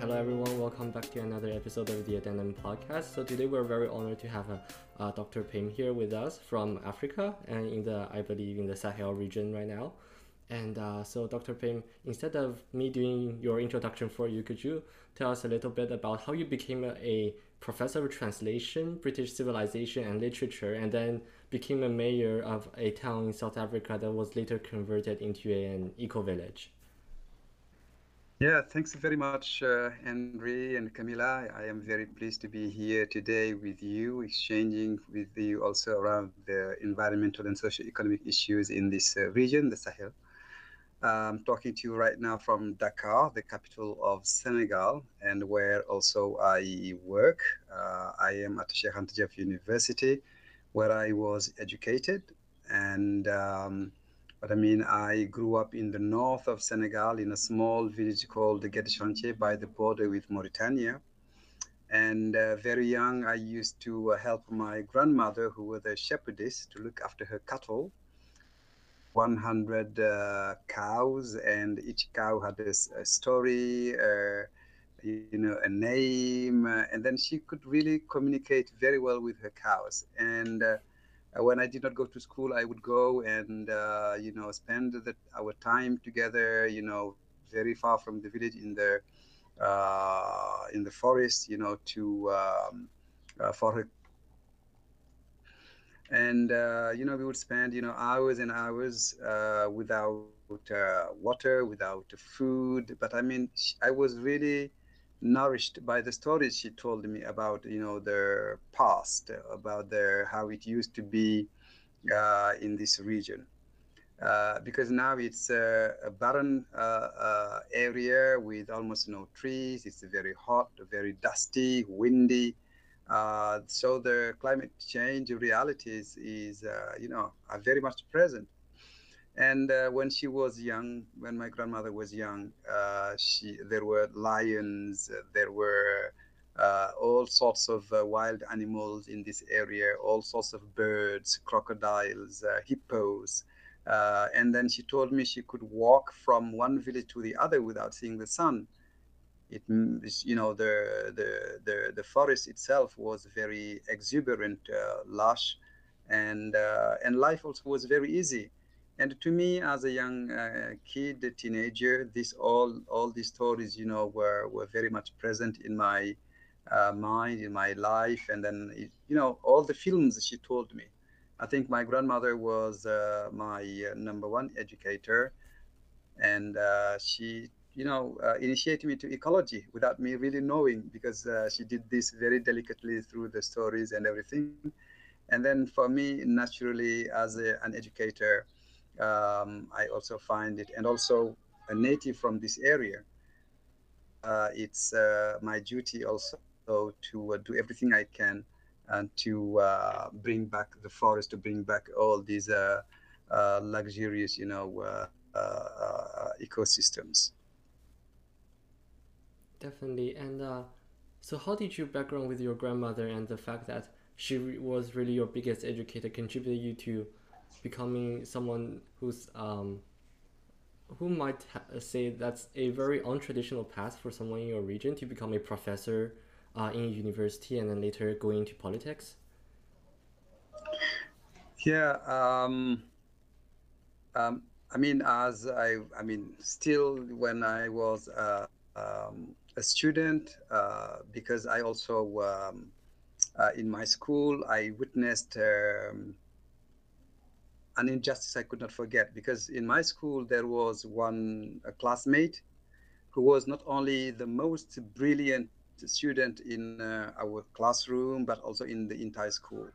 hello everyone, welcome back to another episode of the Addendum podcast. So today we're very honored to have uh, Dr. Pim here with us from Africa and in the, I believe, in the Sahel region right now. And uh, so, Dr. Pim, instead of me doing your introduction for you, could you tell us a little bit about how you became a, a professor of translation, British civilization, and literature, and then became a mayor of a town in South Africa that was later converted into an eco village? Yeah, thanks very much, uh, Henry and Camilla. I am very pleased to be here today with you, exchanging with you also around the environmental and socio-economic issues in this uh, region, the Sahel. I'm talking to you right now from Dakar, the capital of Senegal, and where also I work. Uh, I am at Cheikh Anta Diop University, where I was educated. And um, but I mean, I grew up in the north of Senegal in a small village called Guédé by the border with Mauritania. And uh, very young, I used to uh, help my grandmother, who was a shepherdess, to look after her cattle 100 uh, cows, and each cow had a, a story, uh, you know, a name, uh, and then she could really communicate very well with her cows. And uh, when I did not go to school, I would go and uh, you know spend the, our time together, you know, very far from the village in the uh, in the forest, you know, to um, for her. And uh, you know we would spend you know hours and hours uh, without uh, water without food. But i mean i was really nourished by the stories she told me about you know their past about their how it used to be uh, in this region. Uh, because now it's a barren uh, area with almost no trees. It's very hot very dusty windy. Uh, so the climate change realities is, uh, you know, are very much present. And uh, when she was young, when my grandmother was young, uh, she there were lions, there were uh, all sorts of wild animals in this area, all sorts of birds, crocodiles, hippos. and then she told me she could walk from one village to the other without seeing the sun it you know the the the, the forest itself was very exuberant uh, lush and uh, and life also was very easy and to me as a young uh, kid a teenager this all all these stories you know were were very much present in my uh, mind in my life. And then you know all the films she told me. I think my grandmother was uh, my uh, number one educator. And she you know, uh, me to ecology without me really knowing because uh, she did this very delicately through the stories and everything. And then for me, naturally, as a, an educator, um, I also find it, and also a native from this area, uh, it's uh, my duty also to uh, do everything I can and to uh, bring back the forest, to bring back all these luxurious, you know, ecosystems. Definitely. And uh, so, how did your background with your grandmother and the fact that she was really your biggest educator contribute you to becoming someone who's um, who might say that's a very untraditional path for someone in your region to become a professor uh, in university and then later go into politics? Yeah. Um, um, I mean, as I, I mean, still when I was uh, um, a student uh, because I also um, uh, in my school I witnessed um, an injustice I could not forget because in my school there was one classmate who was not only the most brilliant student in uh, our classroom but also in the entire school.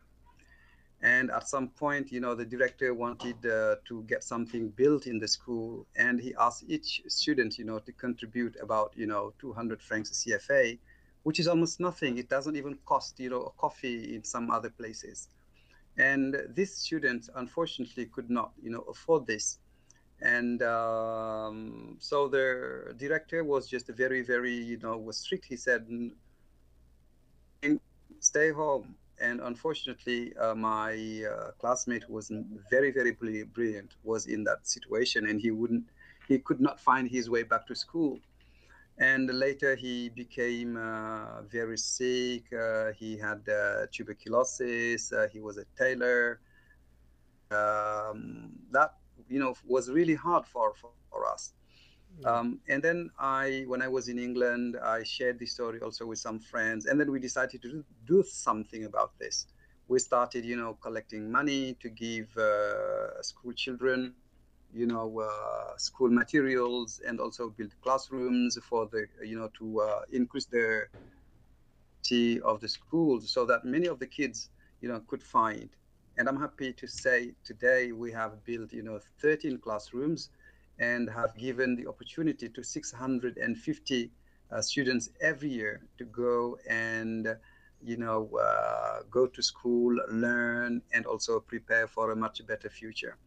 And at some point you know the director wanted uh, to get something built in the school and he asked each student you know to contribute about you know 200 francs cfa which is almost nothing. It doesn't even cost you know a coffee in some other places and this student unfortunately could not you know afford this. And um, so the director was just very very you know was strict. He said stay home. And unfortunately, uh, my uh, classmate who was very, very brilliant, was in that situation, and he wouldn't, he could not find his way back to school. And later he became uh, very sick. Uh, he had uh, tuberculosis. Uh, he was a tailor. Um, that you know was really hard for for, for us. Um, and then I, when I was in England, I shared the story also with some friends, and then we decided to do, do something about this. We started, you know, collecting money to give uh, school children you know, uh, school materials and also build classrooms for the, you know, to uh, increase the T of the schools so that many of the kids, you know, could find. And I'm happy to say today we have built, you know, 13 classrooms and have given the opportunity to 650 uh, students every year to go and you know uh, go to school learn and also prepare for a much better future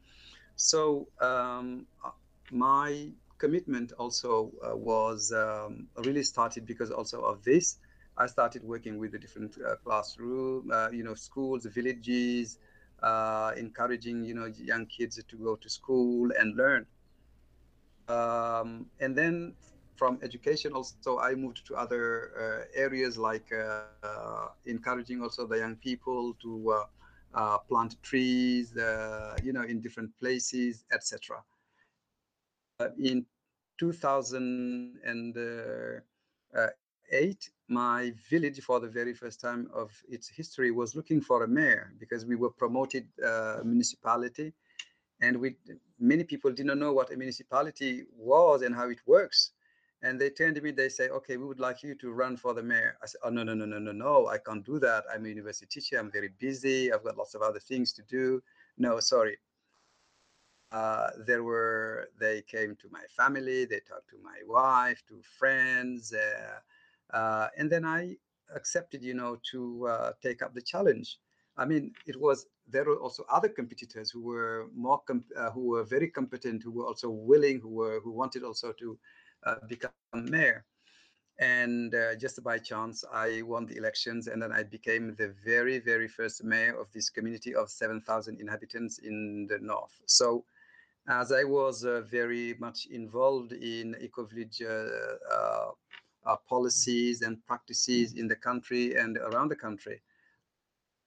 so um, uh, my commitment also uh, was um, really started because also of this. I started working with the different uh, classroom, uh, you know, schools, villages, uh, encouraging you know young kids to go to school and learn. Um, and then from education also I moved to other uh, areas like encouraging also the young people to uh, plant trees, uh, you know, in different places, etc. Uh, in 2008, my village, for the very first time of its history, was looking for a mayor because we were promoted uh, municipality, and we many people didn't know what a municipality was and how it works and they turn to me they say okay we would like you to run for the mayor. I said oh no no no no no no i can't do that. I'm a university teacher. I'm very busy. I've got lots of other things to do. No sorry. Uh, there were they came to my family they talked to my wife to friends uh, uh, and then i accepted you know to uh, take up the challenge. I mean it was there were also other competitors who were more uh, who were very competent who were also willing who were who wanted also to become mayor. And uh, just by chance, I won the elections, and then I became the very, very first mayor of this community of 7,000 inhabitants in the north. So, as I was uh, very much involved in eco-village uh, uh, policies and practices in the country and around the country,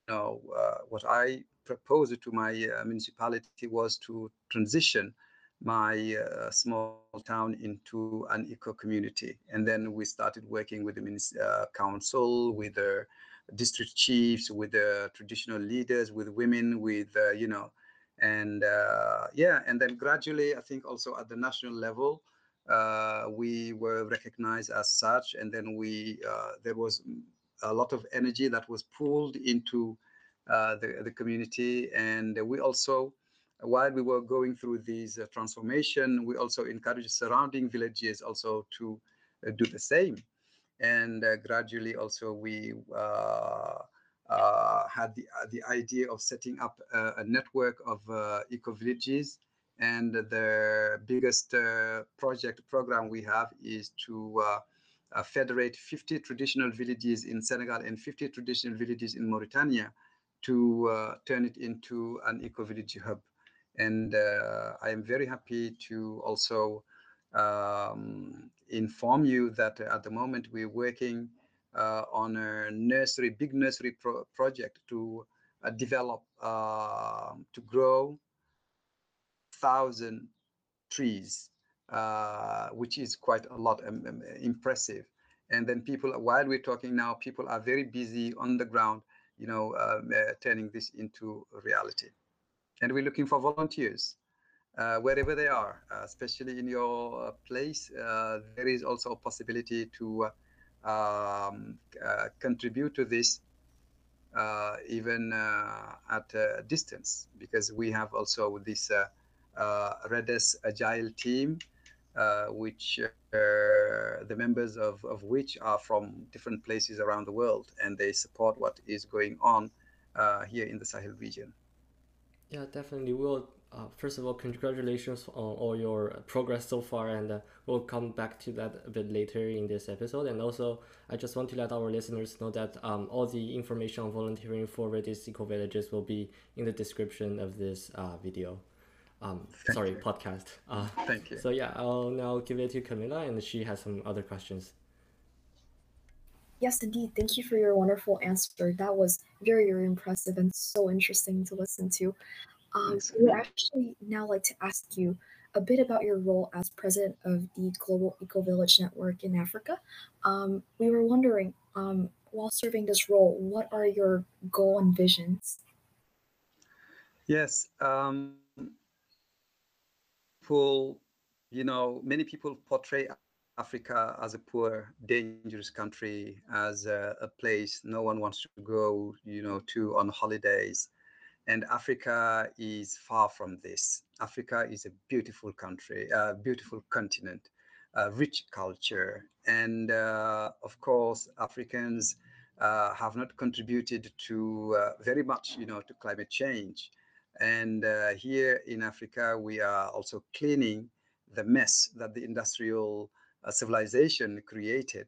know, uh, what I proposed to my municipality was to transition my uh, small town into an eco community. And then we started working with the uh, council, with the district chiefs, with the traditional leaders, with women, with, uh, you know, and uh, yeah, and then gradually, I think also at the national level, uh, we were recognized as such. And then we, uh, there was a lot of energy that was pulled into the, the community. And we also, while we were going through this uh, transformation, we also encouraged surrounding villages also to uh, do the same. And uh, gradually also we uh, uh, had the, uh, the idea of setting up a, a network of eco-villages. And the biggest project program we have is to federate 50 traditional villages in Senegal and 50 traditional villages in Mauritania to turn it into an eco-village hub. And uh, I am very happy to also um, inform you that at the moment we're working uh, on a nursery, big nursery pro project to uh, develop, um, to grow thousand trees, uh, which is quite a lot um, um, impressive. And then people, while we're talking now, people are very busy on the ground, you know, um, uh, turning this into reality and we're looking for volunteers uh, wherever they are, uh, especially in your uh, place. Uh, there is also a possibility to uh, um, contribute to this even at a distance, because we have also this Redes Agile team, which the members of, of which are from different places around the world, and they support what is going on here in the Sahel region. Yeah, definitely. We'll uh, first of all, congratulations on all your progress so far, and uh, we'll come back to that a bit later in this episode. And also, I just want to let our listeners know that um, all the information on volunteering for Redis Eco Villages will be in the description of this uh, video. um, sorry, you. podcast. Uh, Thank you. So yeah, I'll now give it to Camilla, and she has some other questions. Yes, indeed. Thank you for your wonderful answer. That was very, very impressive and so interesting to listen to. Um, we would actually now like to ask you a bit about your role as president of the Global Eco Village Network in Africa. Um, we were wondering, um, while serving this role, what are your goal and visions? Yes, um, people, you know, many people portray Africa as a poor, dangerous country, as a, a place no one wants to go, you know, to on holidays. And Africa is far from this. Africa is a beautiful country, a beautiful continent, a rich culture. And uh, of course, Africans uh, have not contributed to uh, very much, you know, to climate change. And uh, here in Africa, we are also cleaning the mess that the industrial civilization created.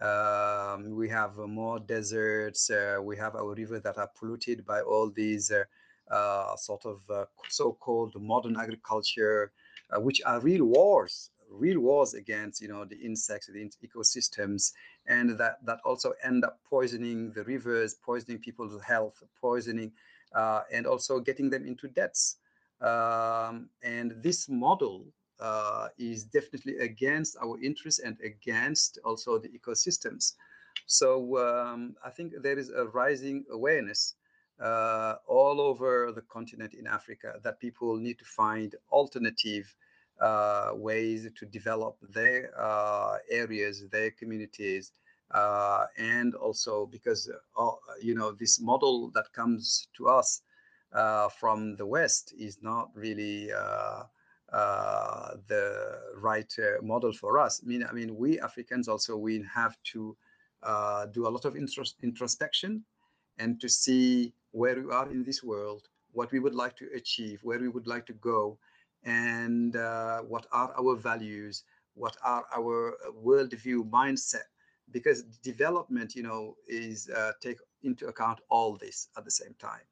Um, we have more deserts. Uh, we have our rivers that are polluted by all these uh, uh, sort of uh, so-called modern agriculture, uh, which are real wars, real wars against you know the insects, the ecosystems, and that that also end up poisoning the rivers, poisoning people's health, poisoning, and also getting them into debts. Um, and this model uh, is definitely against our interests and against also the ecosystems. So um, I think there is a rising awareness uh, all over the continent in Africa that people need to find alternative uh, ways to develop their uh, areas, their communities, uh, and also because uh, you know this model that comes to us from the West is not really uh, the right uh, model for us. I mean, I mean, we Africans also we have to uh, do a lot of intros introspection and to see where we are in this world, what we would like to achieve, where we would like to go, and uh, what are our values, what are our worldview mindset. Because development, you know, is uh, take into account all this at the same time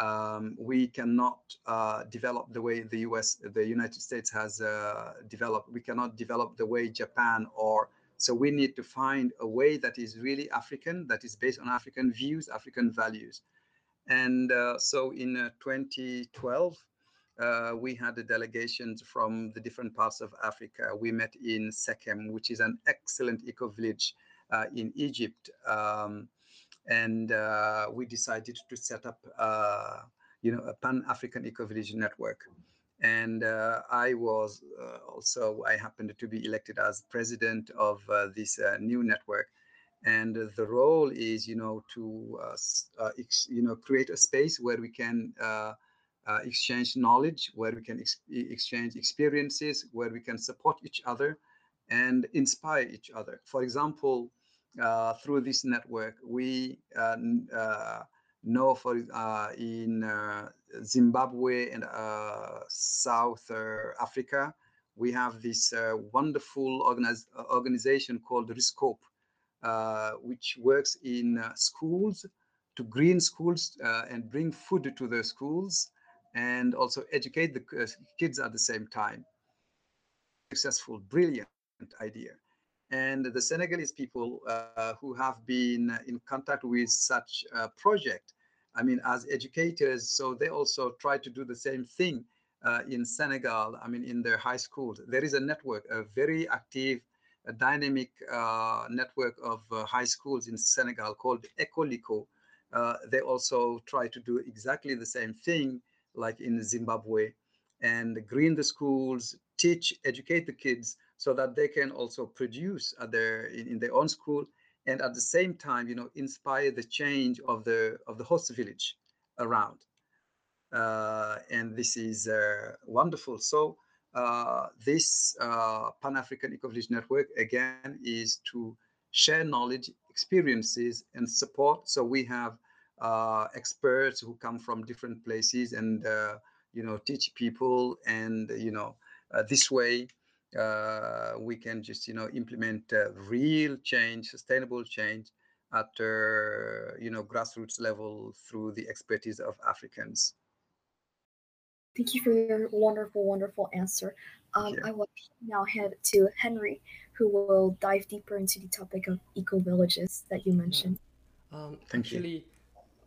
um, we cannot uh, develop the way the US, the United States has uh, developed. We cannot develop the way Japan or so we need to find a way that is really African, that is based on African views, African values. And uh, so in uh, 2012, uh, we had the delegations from the different parts of Africa. We met in Sekem, which is an excellent eco village uh, in Egypt. Um, and uh, we decided to set up, uh, you know, a Pan-African Eco-Village network. And uh, I was uh, also, I happened to be elected as president of uh, this new network. And the role is, you know, to, you know, create a space where we can exchange knowledge, where we can ex exchange experiences, where we can support each other and inspire each other. For example, uh, through this network, we uh, uh, know for uh, in uh, Zimbabwe and uh, South Africa, we have this wonderful organiz organization called ReSCOPE, which works in schools to green schools and bring food to the schools and also educate the kids at the same time. Successful, brilliant idea and the Senegalese people uh, who have been in contact with such a project, I mean, as educators, so they also try to do the same thing uh, in Senegal, I mean, in their high schools. There is a network, a very active, a dynamic uh, network of uh, high schools in Senegal called Ecolico. Uh, they also try to do exactly the same thing like in Zimbabwe and green the schools, teach, educate the kids so that they can also produce at their in, in their own school and at the same time you know inspire the change of the of the host village around. Uh, and this is uh, wonderful. So uh, this uh, pan-african eco-village network again is to share knowledge experiences and support. So we have uh, experts who come from different places and uh, you know teach people and you know this way uh, we can just you know implement uh, real change, sustainable change at uh, you know grassroots level through the expertise of Africans. Thank you for your wonderful, wonderful answer. Um, I will now head to Henry, who will dive deeper into the topic of eco villages that you mentioned. Yeah. Um, actually,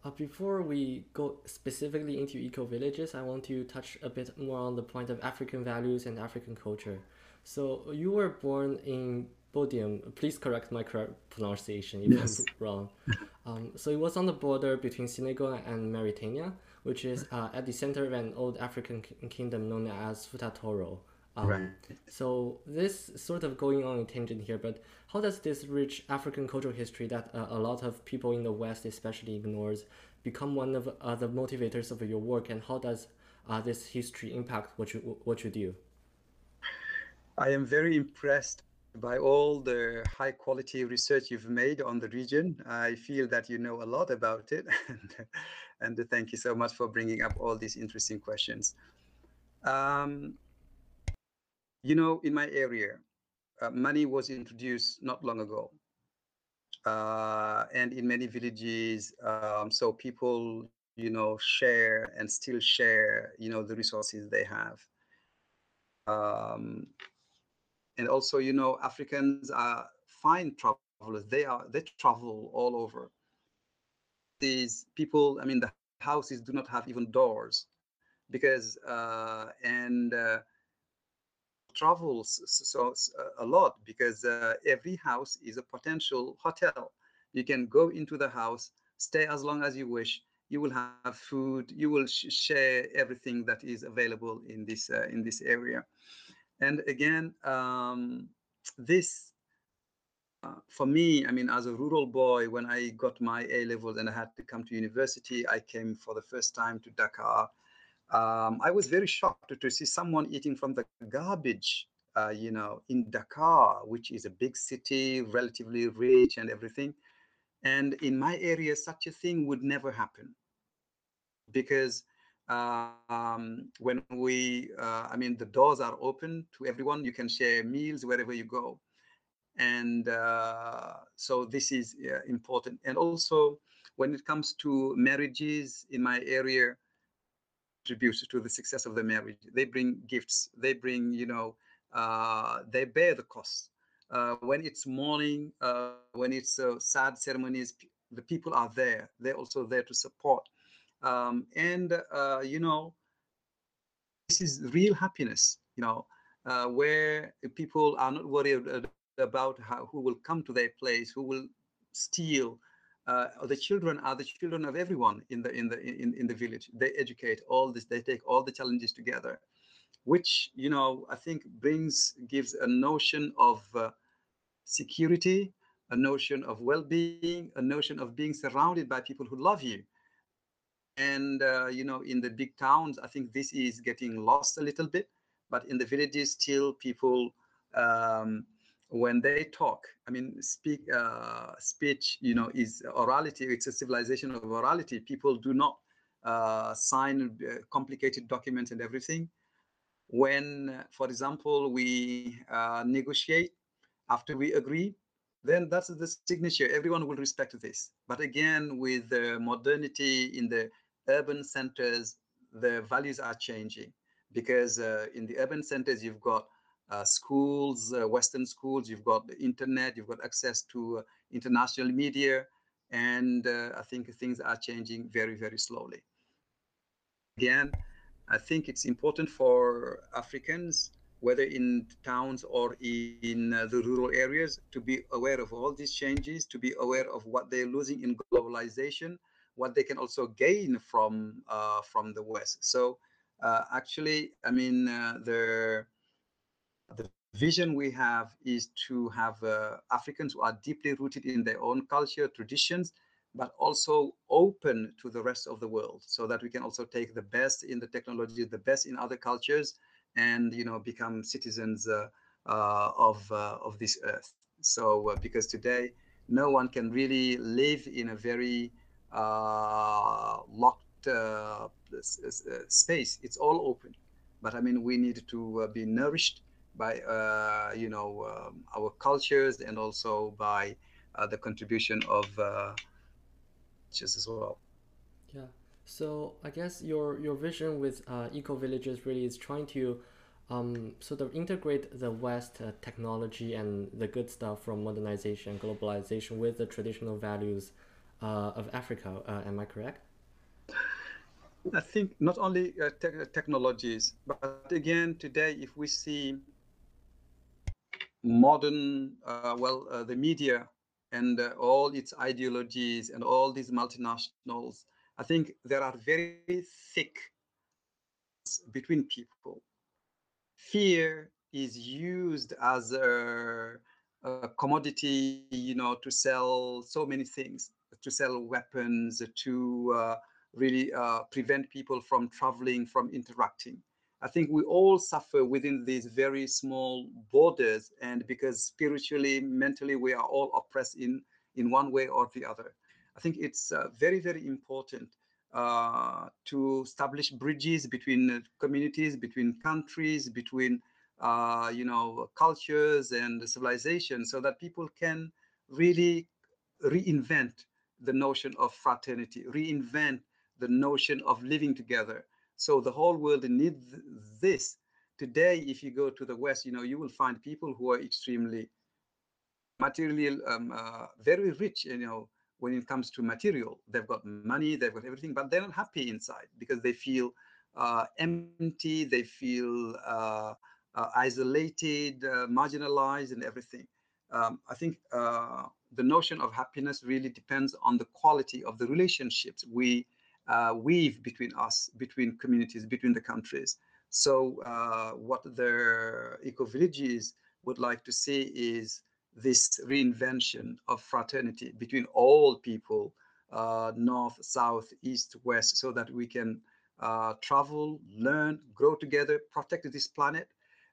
uh, before we go specifically into eco villages, I want to touch a bit more on the point of African values and African culture. So you were born in Bodiam. Please correct my pronunciation if yes. I'm wrong. Um, so it was on the border between Senegal and Mauritania, which is uh, at the center of an old African kingdom known as Futa Toro. Um, right. So this sort of going on a tangent here, but how does this rich African cultural history that uh, a lot of people in the West especially ignores become one of uh, the motivators of your work, and how does uh, this history impact what you what you do? I am very impressed by all the high quality research you've made on the region. I feel that you know a lot about it, and, thank you so much for bringing up all these interesting questions. Um, you know, in my area, uh, money was introduced not long ago. Uh, and in many villages, um, so people, you know, share and still share, you know, the resources they have. Um, and also, you know, Africans are fine travelers. They are they travel all over. These people, I mean, the houses do not have even doors, because uh, and uh, travels so, so a lot because uh, every house is a potential hotel. You can go into the house, stay as long as you wish. You will have food. You will sh share everything that is available in this uh, in this area. And again, um, this uh, for me, I mean, as a rural boy, when I got my A levels and I had to come to university, I came for the first time to Dakar um, I was very shocked to see someone eating from the garbage, uh, you know, in Dakar, which is a big city, relatively rich and everything. And in my area, such a thing would never happen because um, when we, uh, I mean, the doors are open to everyone. You can share meals wherever you go. And uh, so this is uh, important. And also, when it comes to marriages in my area, contribute to the success of the marriage. They bring gifts. They bring, you know, uh, they bear the cost. Uh, when it's mourning, when it's sad ceremonies, the people are there. They're also there to support. Um, and, uh, you know, this is real happiness, you know, uh, where people are not worried about how, who will come to their place, who will steal, uh, the children are the children of everyone in the in the in, in the village. They educate all this they take all the challenges together which you know i think brings gives a notion of uh, security a notion of well-being a notion of being surrounded by people who love you and uh, you know in the big towns i think this is getting lost a little bit but in the villages still people um, when they talk i mean speak uh, speech you know is orality it's a civilization of orality. People do not uh, sign uh, complicated documents and everything. When for example we uh, negotiate after we agree then that's the signature. Everyone will respect this. But again with the modernity in the urban centers the values are changing because uh, in the urban centers you've got uh, schools, uh, Western schools, you've got the internet, you've got access to uh, international media, and I think things are changing very, very slowly. Again, I think it's important for Africans, whether in towns or in uh, the rural areas, to be aware of all these changes, to be aware of what they're losing in globalization, what they can also gain from uh, from the West. So uh, actually, I mean, the the vision we have is to have uh, Africans who are deeply rooted in their own culture, traditions, but also open to the rest of the world so that we can also take the best in the technology, the best in other cultures, and you know become citizens uh, uh, of uh, of this earth. So uh, because today no one can really live in a very uh, locked space. It's all open, but I mean we need to be nourished by uh, you know um, our cultures and also by uh, the contribution of uh, as well. Yeah, So I guess your your vision with uh, eco villages really is trying to um, sort of integrate the West uh, technology and the good stuff from modernization globalization with the traditional values uh, of Africa. Uh, am I correct? I think not only uh, te- technologies, but again today, if we see modern, uh, well, uh, the media and all its ideologies and all these multinationals, I think there are very thick between people fear is used as a, a, commodity, you know, to sell so many things, to sell weapons, to uh, really uh, prevent people from traveling, from interacting. I think we all suffer within these very small borders, and because spiritually, mentally, we are all oppressed in in one way or the other. I think it's uh, very, very important uh, to establish bridges between communities, between countries, between uh, you know cultures and civilization, so that people can really reinvent the notion of fraternity, reinvent the notion of living together. So the whole world needs this. Today, if you go to the West, you know you will find people who are extremely materially um, uh, very rich, you know, when it comes to material. They've got money, they've got everything, but they're not happy inside because they feel uh, empty, they feel uh, uh, isolated, uh, marginalized, and everything. Um, I think uh, the notion of happiness really depends on the quality of the relationships we uh, weave between us, between communities, between the countries. So, what the eco villages would like to see is this reinvention of fraternity between all people, uh, north, south, east, west, so that we can uh, travel, learn, grow together, protect this planet.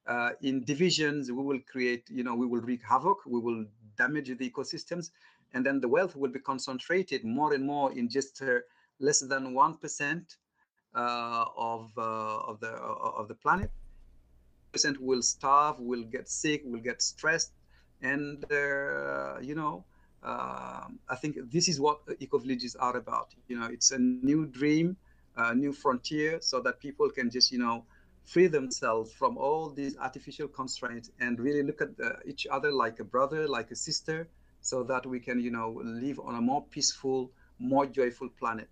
Uh, in divisions, we will create, you know, we will wreak havoc, we will damage the ecosystems, and then the wealth will be concentrated more and more in just uh, less than one percent uh, of uh, of the of the planet. Percent will starve, will get sick, will get stressed, and uh, you know uh, i think this is what eco villages are about you know it's a new dream a new frontier so that people can just you know free themselves from all these artificial constraints and really look at the, each other like a brother like a sister so that we can you know live on a more peaceful more joyful planet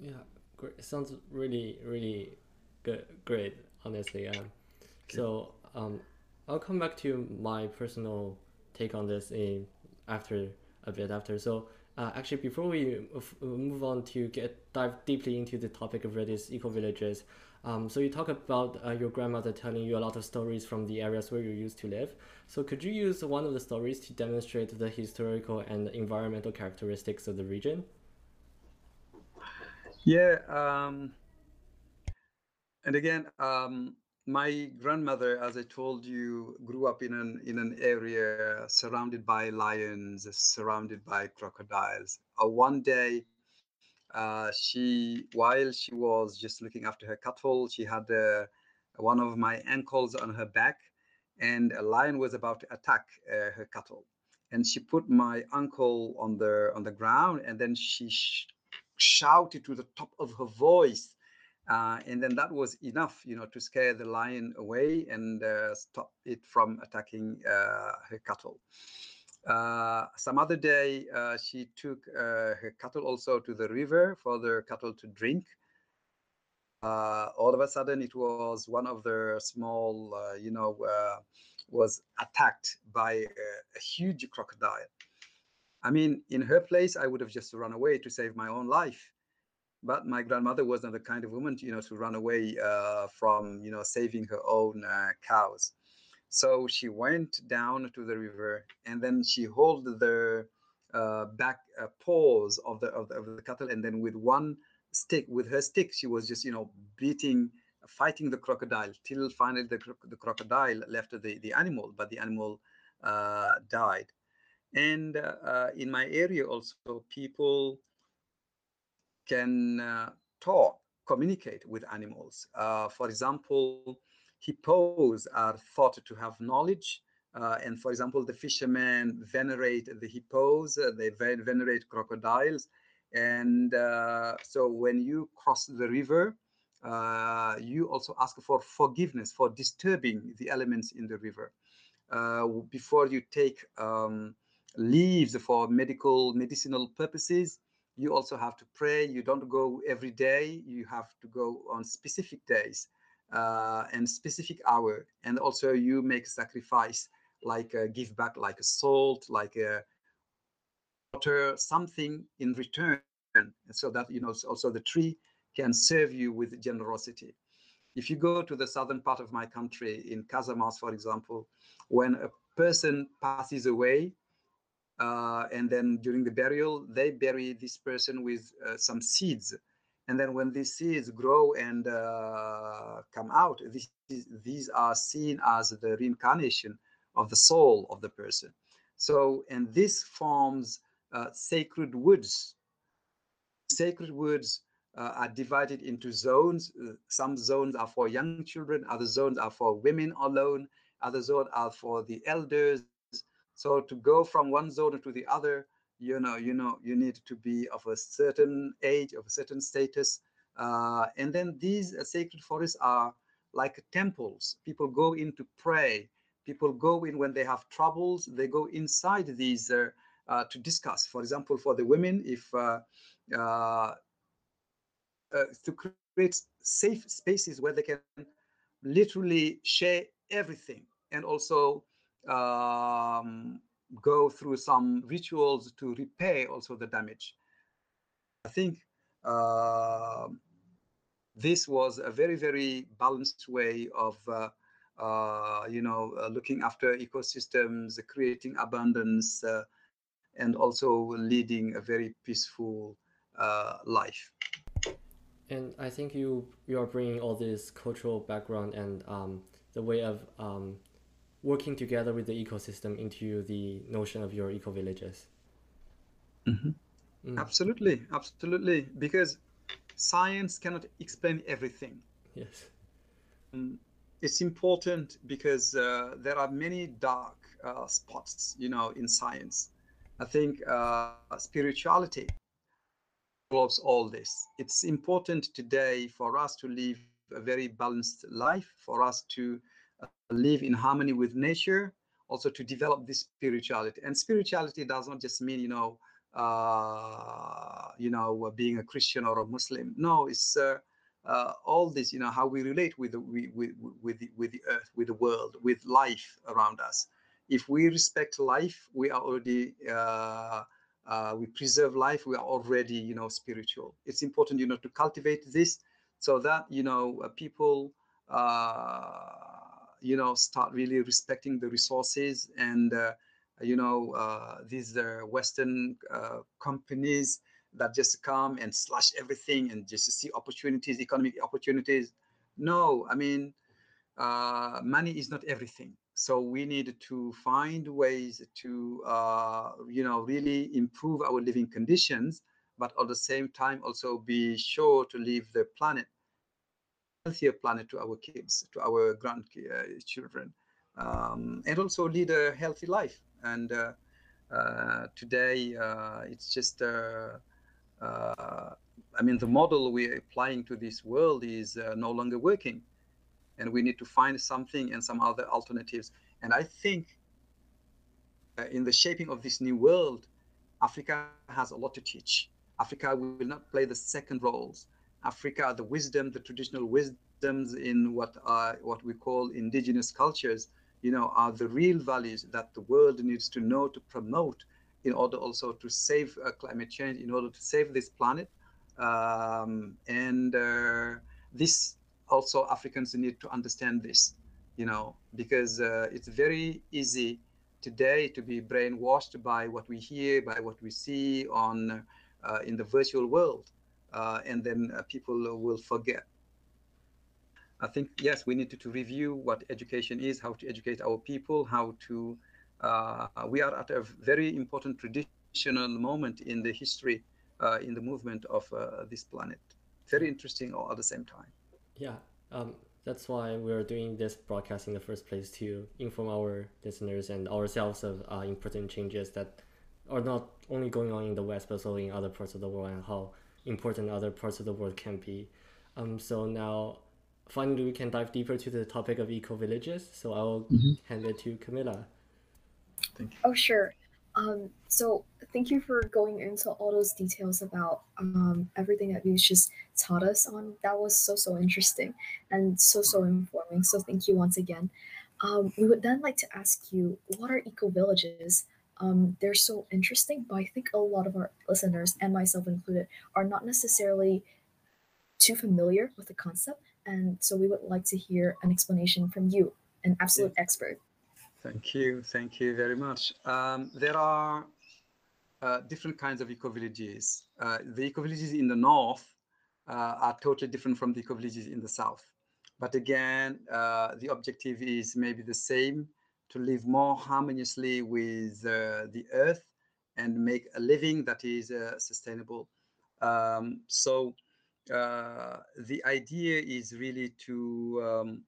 yeah great it sounds really really good great honestly um, okay. so um, I'll come back to my personal take on this in after a bit after. So uh, actually, before we move on to get dive deeply into the topic of Redis eco villages, um, so you talk about uh, your grandmother telling you a lot of stories from the areas where you used to live. So could you use one of the stories to demonstrate the historical and environmental characteristics of the region? Yeah, um, and again, um, my grandmother, as I told you, grew up in an in an area surrounded by lions, surrounded by crocodiles. Uh, one day, uh, she, while she was just looking after her cattle, she had uh, one of my ankles on her back, and a lion was about to attack uh, her cattle. And she put my uncle on the on the ground, and then she sh- shouted to the top of her voice uh, and then that was enough, you know, to scare the lion away and uh, stop it from attacking her cattle. Uh, some other day, uh, she took uh, her cattle also to the river for the cattle to drink. all of a sudden, it was one of the small, you know, was attacked by a, a huge crocodile. I mean, in her place, I would have just run away to save my own life but my grandmother wasn't the kind of woman, you know, to run away uh, from, you know, saving her own uh, cows. So she went down to the river and then she held the uh, back uh, paws of the, of the, of the cattle, and then with one stick, with her stick, she was just, you know, beating, fighting the crocodile till finally the, the crocodile left the the animal, but the animal uh, died. And uh, in my area also, people can uh, talk, communicate with animals. Uh, for example, hippos are thought to have knowledge. Uh, and for example, the fishermen venerate the hippos, uh, they venerate crocodiles. And uh, so when you cross the river, uh, you also ask for forgiveness for disturbing the elements in the river. Uh, before you take um, leaves for medical medicinal purposes, you also have to pray. You don't go every day. You have to go on specific days uh, and specific hour. And also you make sacrifice, like uh, give back, like a salt, like a water, something in return, so that you know also the tree can serve you with generosity. If you go to the southern part of my country, in Casamance, for example, when a person passes away, uh, and then during the burial, they bury this person with uh, some seeds. And then when these seeds grow and uh, come out, this, these are seen as the reincarnation of the soul of the person. So, and this forms uh, sacred woods. Sacred woods uh, are divided into zones. Some zones are for young children, other zones are for women alone, other zones are for the elders. So to go from one zone to the other, you know, you know, you need to be of a certain age, of a certain status. Uh, and then these uh, sacred forests are like temples. People go in to pray. People go in when they have troubles. They go inside these uh, uh to discuss. For example, for the women, if uh, uh, to create safe spaces where they can literally share everything and also um, go through some rituals to repay also the damage. I think uh, this was a very, very balanced way of, uh, uh, you know, uh, looking after ecosystems, creating abundance, uh, and also leading a very peaceful uh, life. And I think you you are bringing all this cultural background and um, the way of um, working together with the ecosystem into the notion of your eco villages. Mm-hmm. Mm. Absolutely, absolutely, because science cannot explain everything. Yes. Um, it's important because uh, there are many dark uh, spots, you know, in science. I think uh, spirituality involves all this. It's important today for us to live a very balanced life, for us to uh, live in harmony with nature, also to develop this spirituality. And spirituality does not just mean, you know, uh, you know, being a Christian or a Muslim. No, it's uh, uh, all this, you know, how we relate with the, with, with, the, with the earth, with the world, with life around us. If we respect life, we are already uh, uh, we preserve life, we are already, you know, spiritual. It's important, you know, to cultivate this so that, you know, uh, people, uh, you know, start really respecting the resources and, uh, you know, uh, these uh, Western companies that just come and slash everything and just see opportunities, economic opportunities. No, I mean, money is not everything so we need to find ways to, uh, you know, really improve our living conditions, but at the same time also be sure to leave the planet, healthier planet to our kids, to our grandchildren, um, and also lead a healthy life. And uh, uh, today, uh, it's just, uh, uh, I mean, the model we're applying to this world is no longer working and we need to find something and some other alternatives. And I think uh, in the shaping of this new world, Africa has a lot to teach. Africa will not play the second roles. Africa, the wisdom, the traditional wisdoms in what are what we call indigenous cultures, you know, are the real values that the world needs to know to promote in order also to save uh, climate change, in order to save this planet. Um, and uh, this also Africans need to understand this, you know, because uh, it's very easy today to be brainwashed by what we hear, by what we see on uh, in the virtual world, and then uh, people will forget. I think yes, we need to, to, review what education is, how to educate our people, how to. Uh, we are at a very important traditional moment in the history, uh, in the movement of this planet. Very interesting all at the same time. Yeah, um, that's why we're doing this broadcast in the first place to inform our listeners and ourselves of uh, important changes that are not only going on in the West, but also in other parts of the world, and how important other parts of the world can be. Um, so now, finally, we can dive deeper to the topic of eco villages. So I will mm-hmm. hand it to Camilla. Thank you. Oh, sure. Um, so thank you for going into all those details about um, everything that you just taught us on. That was so so interesting and so so informing. So thank you once again. Um, we would then like to ask you, what are eco villages? Um, they're so interesting, but I think a lot of our listeners and myself included are not necessarily too familiar with the concept, and so we would like to hear an explanation from you, an absolute yeah. expert. Thank you. Thank you very much. Um, there are uh, different kinds of eco-villages. Uh, the eco-villages in the north uh, are totally different from the eco-villages in the south. But again, uh, the objective is maybe the same, to live more harmoniously with uh, the earth and make a living that is uh, sustainable. Um, so the idea is really to um,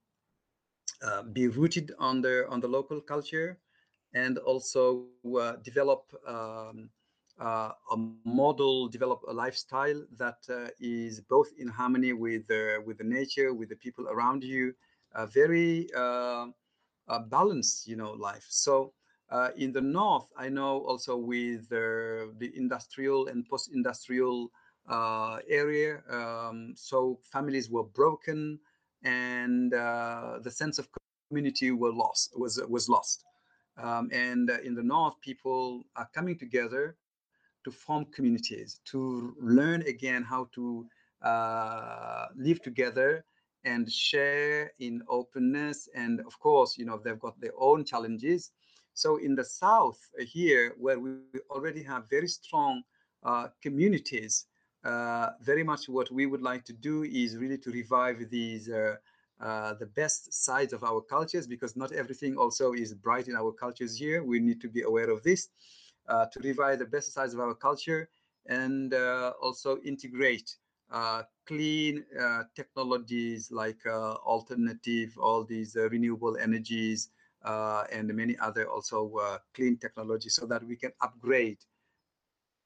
uh, be rooted on the on the local culture and also uh, develop um, uh, a model, develop a lifestyle that uh, is both in harmony with with the nature, with the people around you, very uh, balanced, you know, life. So in the north, I know also with the industrial and post-industrial area, um, so families were broken and uh, the sense of community were lost was was lost. Um, and uh, in the north, people are coming together to form communities, to learn again how to uh, live together and share in openness. And of course, you know they've got their own challenges. So in the south uh, here, where we already have very strong uh, communities uh, very much what we would like to do is really to revive these uh, uh, the best sides of our cultures because not everything also is bright in our cultures here. We need to be aware of this uh, to revive the best sides of our culture and also integrate Uh, clean uh, technologies like uh, alternative, all these renewable energies, and many other also clean technologies so that we can upgrade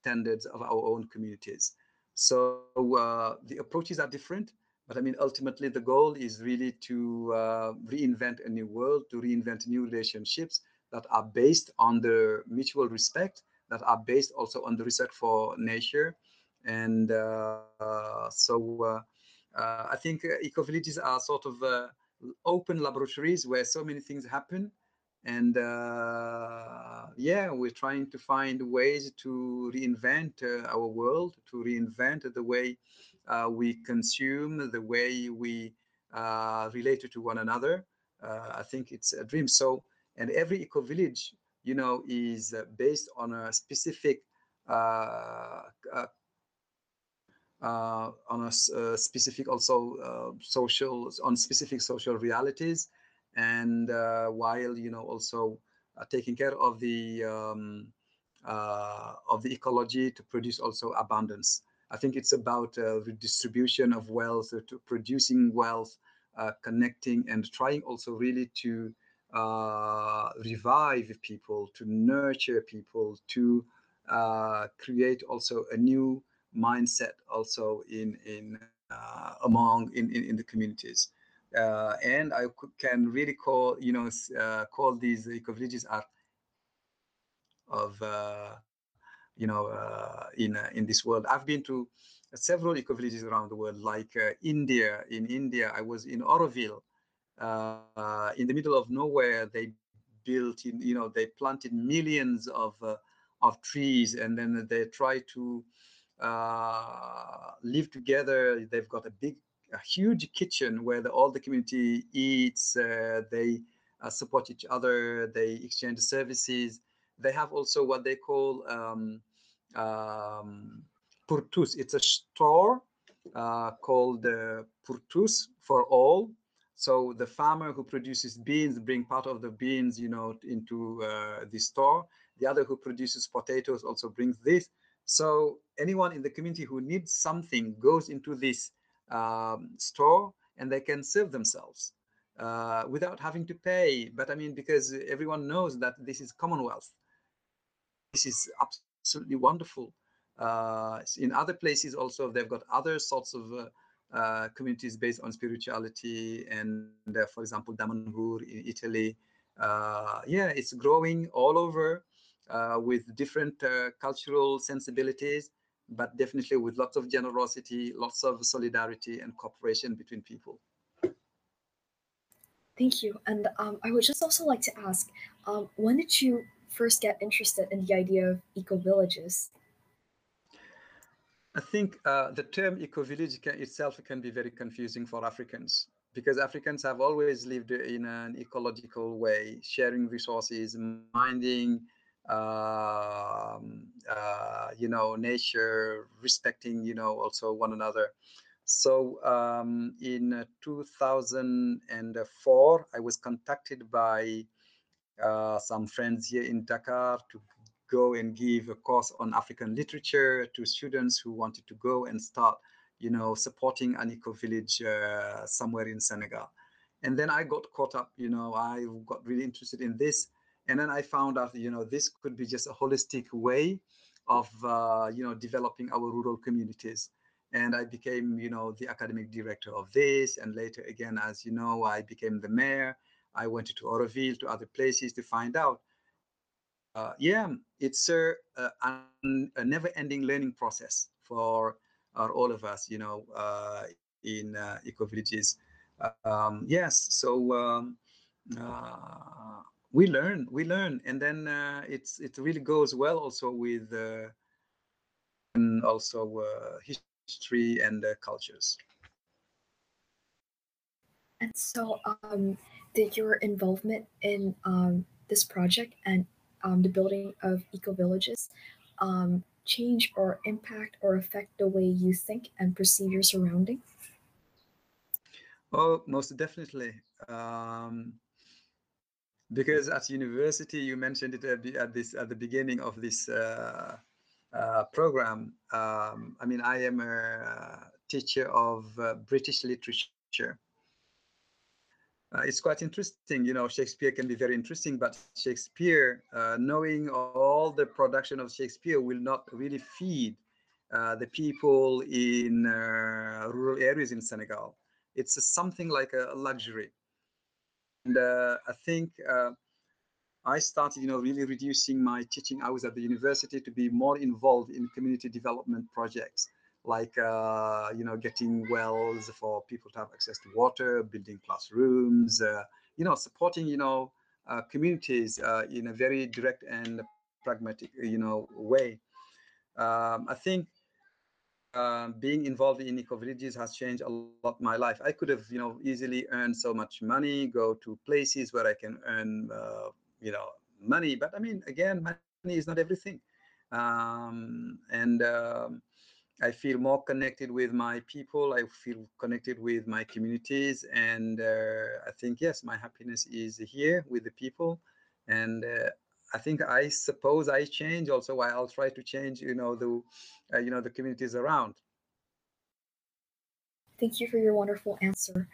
standards of our own communities. So uh, the approaches are different, but I mean, ultimately the goal is really to uh, reinvent a new world, to reinvent new relationships that are based on the mutual respect, that are based also on the respect for nature. And uh, so uh, uh, I think eco villages are sort of uh, open laboratories where so many things happen. And uh, yeah we're trying to find ways to reinvent uh, our world to reinvent the way uh, we consume the way we uh, relate to one another. Uh, i think it's a dream. So and every eco village you know is uh, based on a specific on a specific also social on specific social realities and uh, while you know also uh, taking care of the um, uh, of the ecology to produce also abundance. I think it's about redistribution of wealth, to producing wealth, connecting, and trying also really to uh, revive people, to nurture people, to uh, create also a new mindset also in in uh, among in, in, in the communities. Uh, and I can really call, you know, uh, call these eco-villages are of, uh, you know, in in this world. I've been to several eco-villages around the world, like India. In India, I was in Auroville, in the middle of nowhere. They built, in, you know, they planted millions of of trees, and then they try to uh, live together. They've got a big a huge kitchen where the, all the community eats. Uh, they uh, support each other. They exchange services. They have also what they call um, um, Pour Tous. It's a store uh, called uh, Pour Tous for all. So the farmer who produces beans bring part of the beans, you know, into uh, the store. The other who produces potatoes also brings this. So anyone in the community who needs something goes into this um, store and they can serve themselves uh, without having to pay. But I mean, because everyone knows that this is Commonwealth. this is absolutely wonderful. Uh, in other places also, they've got other sorts of uh, uh, communities based on spirituality, and uh, for example, Damanhur in Italy. Uh, yeah, it's growing all over with different cultural sensibilities, but definitely with lots of generosity, lots of solidarity and cooperation between people. Thank you. And um, I would just also like to ask, um, when did you first get interested in the idea of eco villages? I think uh, the term eco-village itself can be very confusing for Africans because Africans have always lived in an ecological way, sharing resources, minding, uh, uh, you know, nature, respecting, you know, also one another. So um, in 2004, I was contacted by uh, some friends here in Dakar to go and give a course on African literature to students who wanted to go and start, you know, supporting an eco village uh, somewhere in Senegal. And then I got caught up, you know, I got really interested in this. And then I found out, you know, this could be just a holistic way of, uh, you know, developing our rural communities. And I became, you know, the academic director of this. And later, again, as you know, I became the mayor. I went to Auroville, to other places to find out uh, yeah, it's a, a, a never-ending learning process for uh, all of us, you know, uh, in uh, eco villages. Um, yes, so um, we learn, we learn, and then uh, it's it really goes well also with and also history and cultures. And so, um, did your involvement in um, this project and um, the building of eco villages um, change or impact or affect the way you think and perceive your surrounding? Oh, most definitely. Um, because at university, you mentioned it at, the, at this at the beginning of this uh, uh, program. Um, I mean, I am a teacher of uh, British literature, uh, it's quite interesting. You know, Shakespeare can be very interesting, but Shakespeare, uh, knowing all the production of Shakespeare, will not really feed uh, the people in uh, rural areas in Senegal. It's something like a luxury. And uh, I think uh, I started, you know, really reducing my teaching hours at the university to be more involved in community development projects like uh, you know getting wells for people to have access to water, building classrooms, uh, you know supporting you know uh, communities uh, in a very direct and pragmatic you know way. Um, I think uh, being involved in eco villages has changed a lot my life. I could have you know easily earned so much money, go to places where I can earn uh, you know money, but I mean again, money is not everything. Um, and um, I feel more connected with my people. I feel connected with my communities, and uh, I think yes, my happiness is here with the people, and uh, I think I suppose I change also. I'll try to change, you know, the uh, you know the communities around. Thank you for your wonderful answer.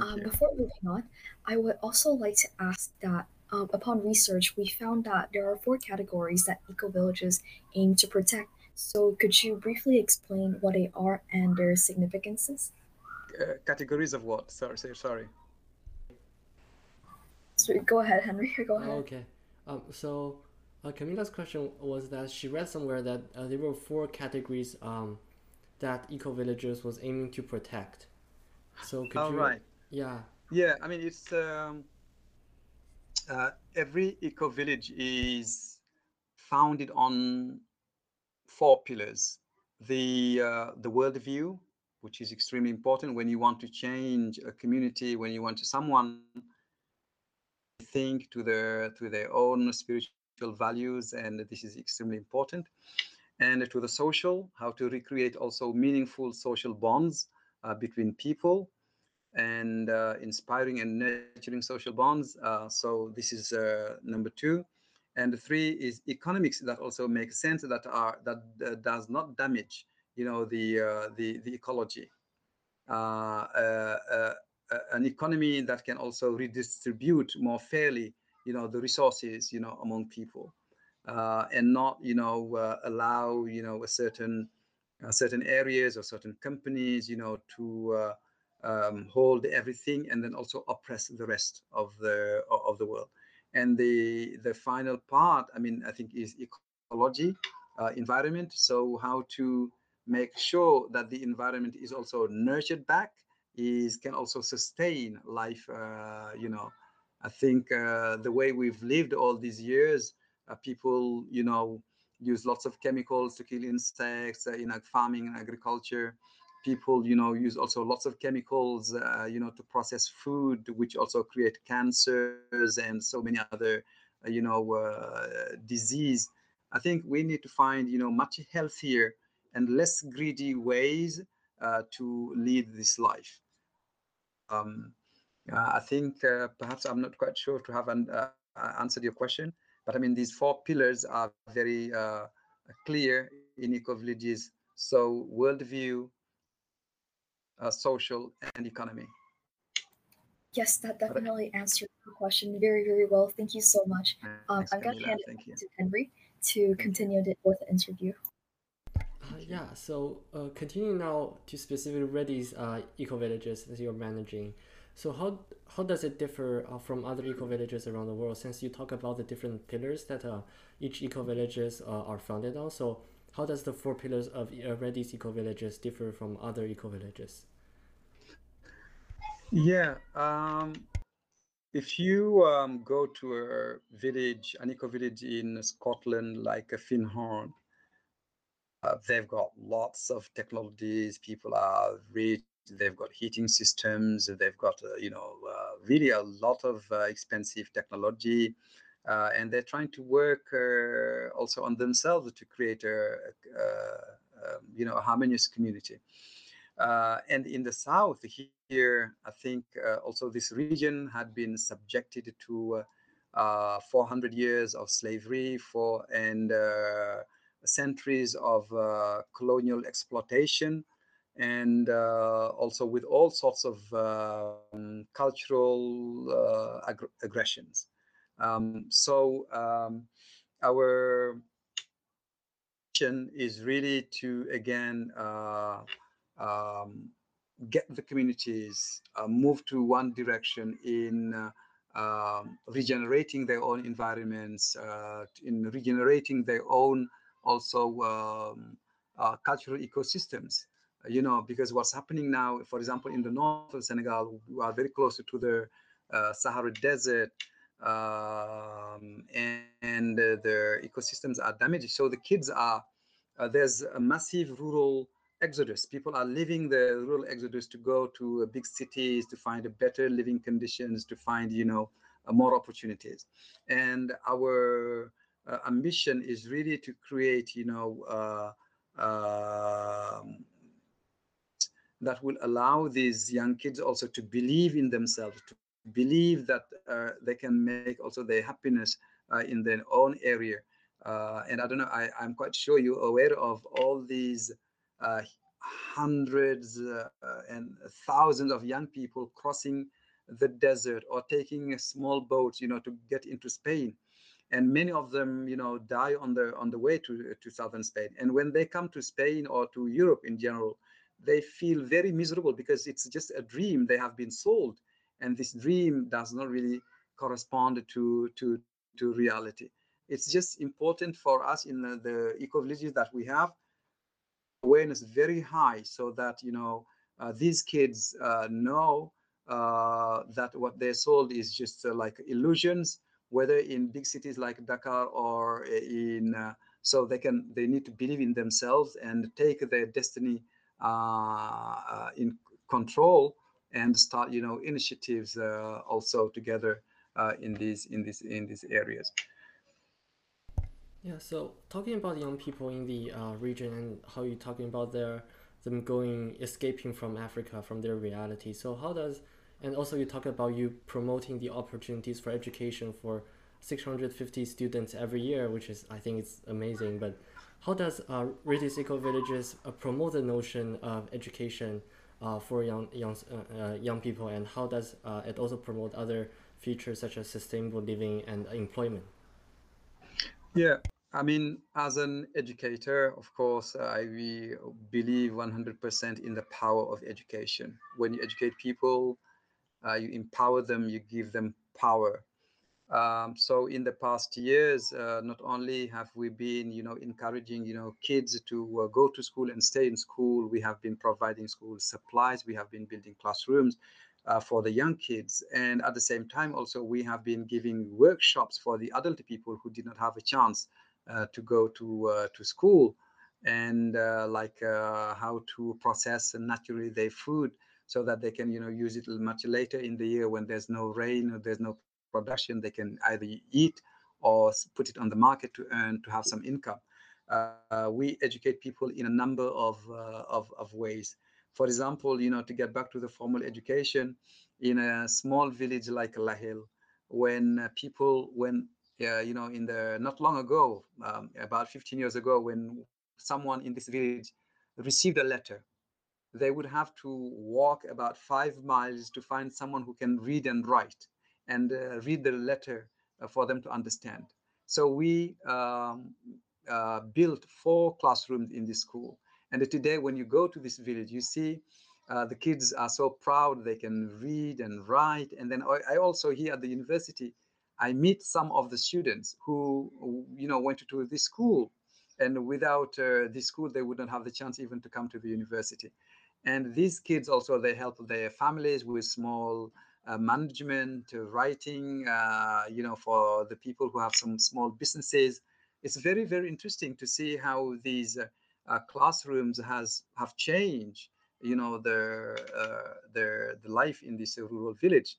Um, before moving on, I would also like to ask that um, upon research, we found that there are four categories that eco villages aim to protect so could you briefly explain what they are and their significances? Uh, categories of what? Sorry, sorry. So go ahead, Henry. Go ahead. Oh, okay. Um, so uh, Camila's question was that she read somewhere that uh, there were four categories um, that eco villagers was aiming to protect. So could oh, you? right. Yeah. Yeah, I mean it's um, uh, every eco village is founded on four pillars. The, uh, the worldview, which is extremely important when you want to change a community, when you want to someone think to their to their own spiritual values, and this is extremely important. And to the social, how to recreate also meaningful social bonds uh, between people and uh, inspiring and nurturing social bonds. Uh, so this is uh, number two and three is economics that also makes sense that are that uh, does not damage you know the uh, the the ecology uh, uh, uh, an economy that can also redistribute more fairly you know the resources you know among people uh, and not you know uh, allow you know a certain uh, certain areas or certain companies you know to uh, um, hold everything and then also oppress the rest of the of the world. And the the final part i mean i think is ecology uh, environment. So how to make sure that the environment is also nurtured back is can also sustain life uh, you know i think uh, the way we've lived all these years uh, people, you know, use lots of chemicals to kill insects uh, in farming and agriculture. People, you know, use also lots of chemicals, uh, you know, to process food, which also create cancers and so many other, uh, you know, disease. I think we need to find, you know, much healthier and less greedy ways uh, to lead this life. Um, I think perhaps I'm not quite sure to have an, answered your question. But I mean, these four pillars are very uh, clear in eco villages. So worldview, uh, social, and economy. Yes, that definitely answered the question very, very well. Thank you so much. Um, I'm going to hand it to Henry to continue the, with the interview. Yeah, so uh, continuing now to specifically REDES uh, eco villages that you're managing. So how how does it differ uh, from other eco villages around the world? Since you talk about the different pillars that uh, each eco villages uh, are founded on, so how does the four pillars of uh, REDES eco villages differ from other eco villages? Yeah, um, if you um, go to a village, an eco village in Scotland, like a Findhorn, uh, they've got lots of technologies. People are rich they've got heating systems they've got uh, you know uh, really a lot of uh, expensive technology uh, and they're trying to work uh, also on themselves to create a, a, a um, you know a harmonious community and in the south here i think also this region had been subjected to 400 years of slavery for and centuries of colonial exploitation and uh, also with all sorts of um, cultural uh, ag aggressions. Um, so um, our mission is really to again uh, um, get the communities uh, move to one direction in uh, um, regenerating their own environments, uh, in regenerating their own also um, cultural ecosystems you know, because what's happening now, for example, in the north of Senegal, we are very close to the uh, Sahara Desert, um, and, and uh, the ecosystems are damaged. So the kids are, uh, there's a massive rural exodus. People are leaving the rural exodus to go to uh, big cities to find better living conditions, to find, you know, uh, more opportunities. And our uh, ambition is really to create, you know, um, that will allow these young kids also to believe in themselves, to believe that uh, they can make also their happiness uh, in their own area. Uh, and I don't know, I, am quite sure you're aware of all these uh, hundreds uh, and thousands of young people crossing the desert or taking a small boat, you know, to get into Spain. And many of them, you know, die on the on the way to to southern Spain. And when they come to Spain or to Europe in general, they feel very miserable because it's just a dream they have been sold and this dream does not really correspond to to to reality it's just important for us in the, the eco villages that we have awareness very high so that you know uh, these kids uh, know uh, that what they're sold is just uh, like illusions whether in big cities like dakar or in uh, so they can they need to believe in themselves and take their destiny uh, uh, in control and start, you know, initiatives uh, also together in these in these in these areas. Yeah. So talking about young people in the region and how you're talking about their them going escaping from Africa from their reality. So how does and also you talk about you promoting the opportunities for education for 650 students every year, which is I think it's amazing. But how does uh, REDES Eco Villages uh, promote the notion of education uh, for young young uh, uh, young people, and how does uh, it also promote other features such as sustainable living and employment? Yeah, I mean, as an educator, of course, I believe 100% in the power of education. When you educate people, uh, you empower them, you give them power. Um, so in the past years, uh, not only have we been, you know, encouraging, you know, kids to uh, go to school and stay in school, we have been providing school supplies, we have been building classrooms uh, for the young kids, and at the same time, also we have been giving workshops for the adult people who did not have a chance uh, to go to uh, to school. And uh, like how to process naturally their food so that they can you know use it much later in the year when there's no rain or there's no production they can either eat or put it on the market to earn to have some income. Uh, we educate people in a number of, uh, of, of ways. For example you know to get back to the formal education in a small village like lahil when uh, people when you know, in the not long ago, um, about 15 years ago, when someone in this village received a letter, they would have to walk about five miles to find someone who can read and write and uh, read the letter uh, for them to understand. So we um, uh, built four classrooms in this school. And today, when you go to this village, you see uh, the kids are so proud they can read and write. And then I also here at the university, I meet some of the students who, you know, went to this school, and without uh, this school, they wouldn't have the chance even to come to the university. And these kids also they help their families with small uh, management, uh, writing, uh, you know, for the people who have some small businesses. It's very very interesting to see how these uh, classrooms has have changed, you know, their uh, their the life in this rural village.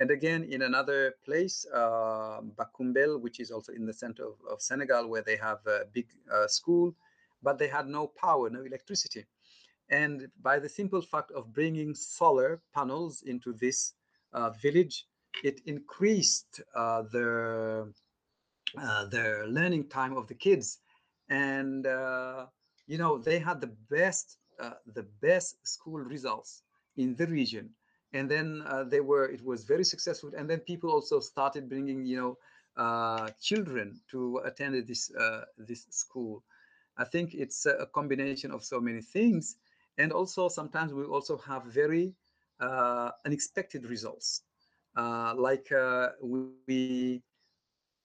And again, in another place, uh, Bakumbel, which is also in the center of, of Senegal, where they have a big uh, school, but they had no power, no electricity. And by the simple fact of bringing solar panels into this uh, village, it increased uh, the uh, the learning time of the kids, and uh, you know they had the best uh, the best school results in the region. And then uh, they were it was very successful. And then people also started bringing you know uh, children to attend this uh, this school. I think it's a combination of so many things and also sometimes we also have very uh, unexpected results uh, like uh, we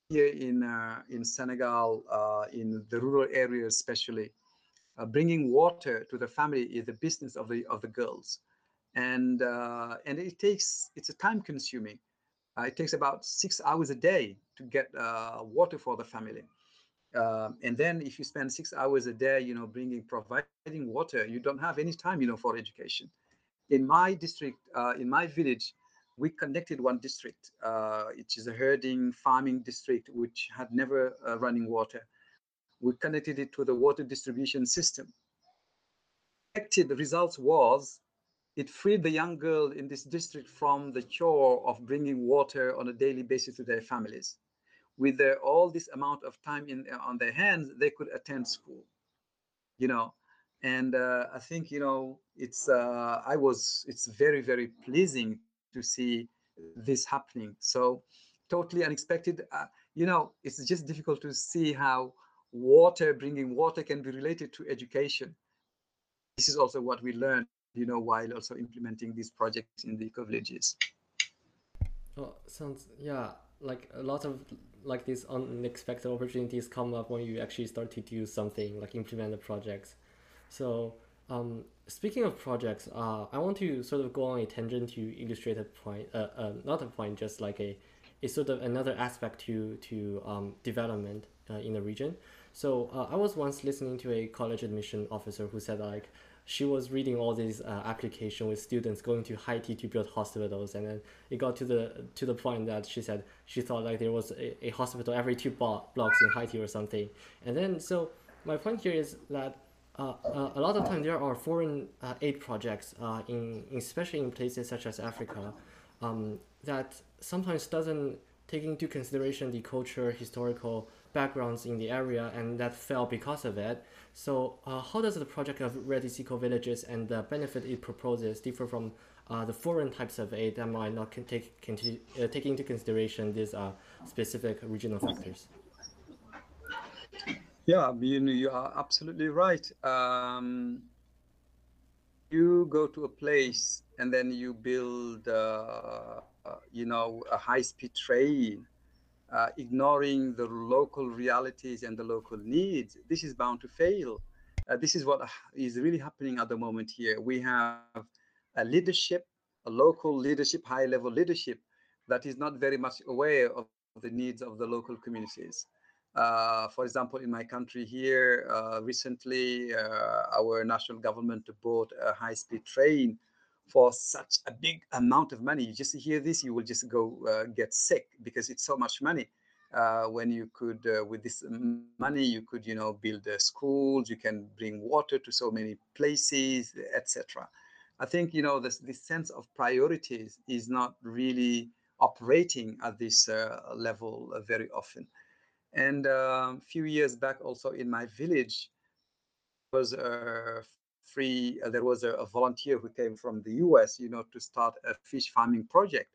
here in in senegal in the rural areas especially bringing water to the family is the business of the of the girls and uh, and it takes it's a time consuming. Uh, it takes about six hours a day to get uh, water for the family. Um, and then if you spend six hours a day, you know, bringing providing water, you don't have any time, you know, for education. In my district, uh, in my village, we connected one district, uh, which is a herding farming district, which had never uh, running water. We connected it to the water distribution system. The results was it freed the young girl in this district from the chore of bringing water on a daily basis to their families. With their, all this amount of time in on their hands, they could attend school. You know, and uh, I think you know it's uh, I was it's very very pleasing to see this happening. So totally unexpected. Uh, you know, it's just difficult to see how water bringing water can be related to education. This is also what we learned you know, while also implementing these projects in the eco villages. Oh, sounds yeah, like a lot of like these unexpected opportunities come up when you actually start to do something like implement the projects. So um, speaking of projects, uh, I want to sort of go on a tangent to illustrate a point, uh, uh, not a point, just like a, a sort of another aspect to to um, development uh, in the region. So uh, I was once listening to a college admission officer who said like she was reading all these uh, application with students going to Haiti to build hospitals, and then it got to the to the point that she said she thought like there was a, a hospital every two blocks in Haiti or something. And then so my point here is that uh, uh, a lot of time there are foreign uh, aid projects uh, in, especially in places such as Africa um, that sometimes doesn't take into consideration the culture historical backgrounds in the area and that fell because of it so uh, how does the project of REDES Eco Villages and the benefit it proposes differ from uh, the foreign types of aid that might not take, uh, take into consideration these uh, specific regional factors? Yeah, you, you are absolutely right. Um, you go to a place and then you build, uh, you know, a high-speed train, uh, ignoring the local realities and the local needs. This is bound to fail. Uh, this is what is really happening at the moment here. We have a leadership, a local leadership, high-level leadership, that is not very much aware of the needs of the local communities. Uh, for example, in my country here, uh, recently, uh, our national government bought a high-speed train for such a big amount of money. You just hear this, you will just go uh, get sick because it's so much money. Uh, when you could, uh, with this money, you could, you know, build schools, you can bring water to so many places, etc. I think, you know, this, this sense of priorities is not really operating at this level very often. And a um, few years back, also in my village, was a free. Uh, there was a, a, volunteer who came from the U.S. You know, to start a fish farming project.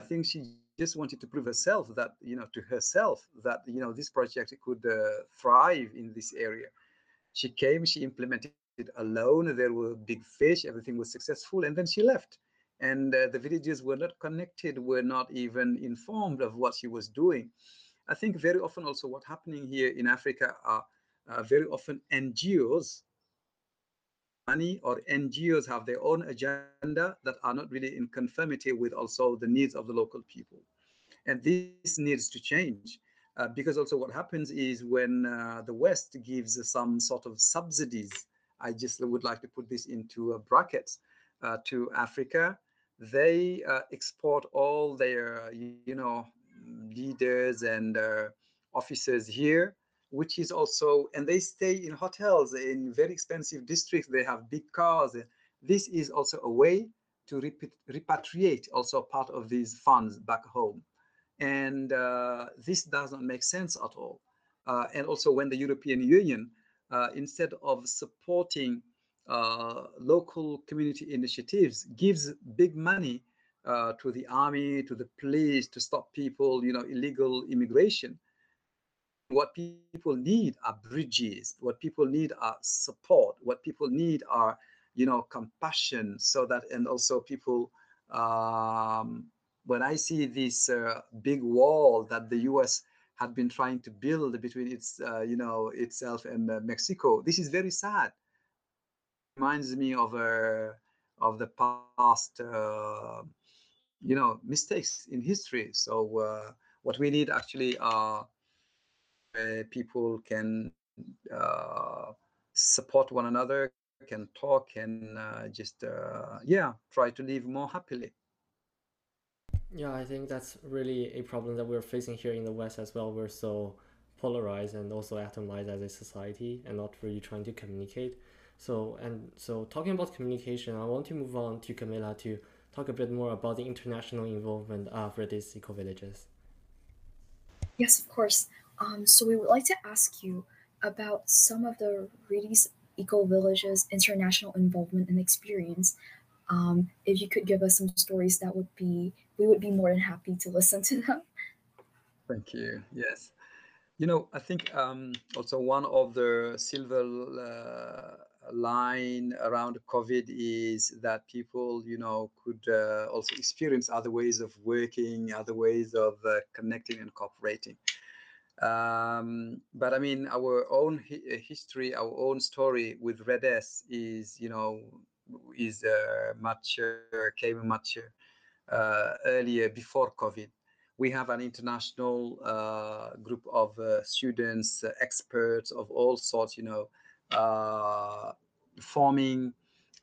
I think she just wanted to prove herself that you know to herself that you know this project could uh, thrive in this area. She came, she implemented it alone. There were big fish, everything was successful, and then she left. And uh, the villagers were not connected, were not even informed of what she was doing. I think very often also what happening here in Africa are uh, very often NGOs, money or NGOs have their own agenda that are not really in conformity with also the needs of the local people. And this needs to change. Uh, because also what happens is when uh, the West gives some sort of subsidies, I just would like to put this into brackets, uh, to Africa, they uh, export all their, you know, leaders and uh, officers here, which is also, and they stay in hotels in very expensive districts. They have big cars. This is also a way to repatriate also part of these funds back home. And uh, this does not make sense at all. Uh, and also when the European Union, uh, instead of supporting uh, local community initiatives, gives big money uh, to the army, to the police, to stop people, you know, illegal immigration. What people need are bridges. What people need are support. What people need are, you know, compassion. So that, and also people, um, when I see this uh, big wall that the U.S. had been trying to build between its, uh, you know, itself and uh, Mexico, this is very sad. Reminds me of a uh, of the past uh, you know mistakes in history so uh, what we need actually are uh, people can uh, support one another can talk and uh, just uh, yeah try to live more happily yeah i think that's really a problem that we're facing here in the west as well we're so polarized and also atomized as a society and not really trying to communicate so and so talking about communication i want to move on to camilla to talk a bit more about the international involvement of REDES Eco Villages. Yes, of course. Um, so we would like to ask you about some of the REDES Eco Villages international involvement and experience. Um, if you could give us some stories, that would be we would be more than happy to listen to them. Thank you. Yes, you know I think um, also one of the silver uh, line around COVID is that people, you know, could uh, also experience other ways of working, other ways of uh, connecting and cooperating. Um, but I mean, our own hi history, our own story with REDES is, you know, is uh, much uh, came much uh, earlier before COVID. We have an international uh, group of students, experts of all sorts, you know, uh, forming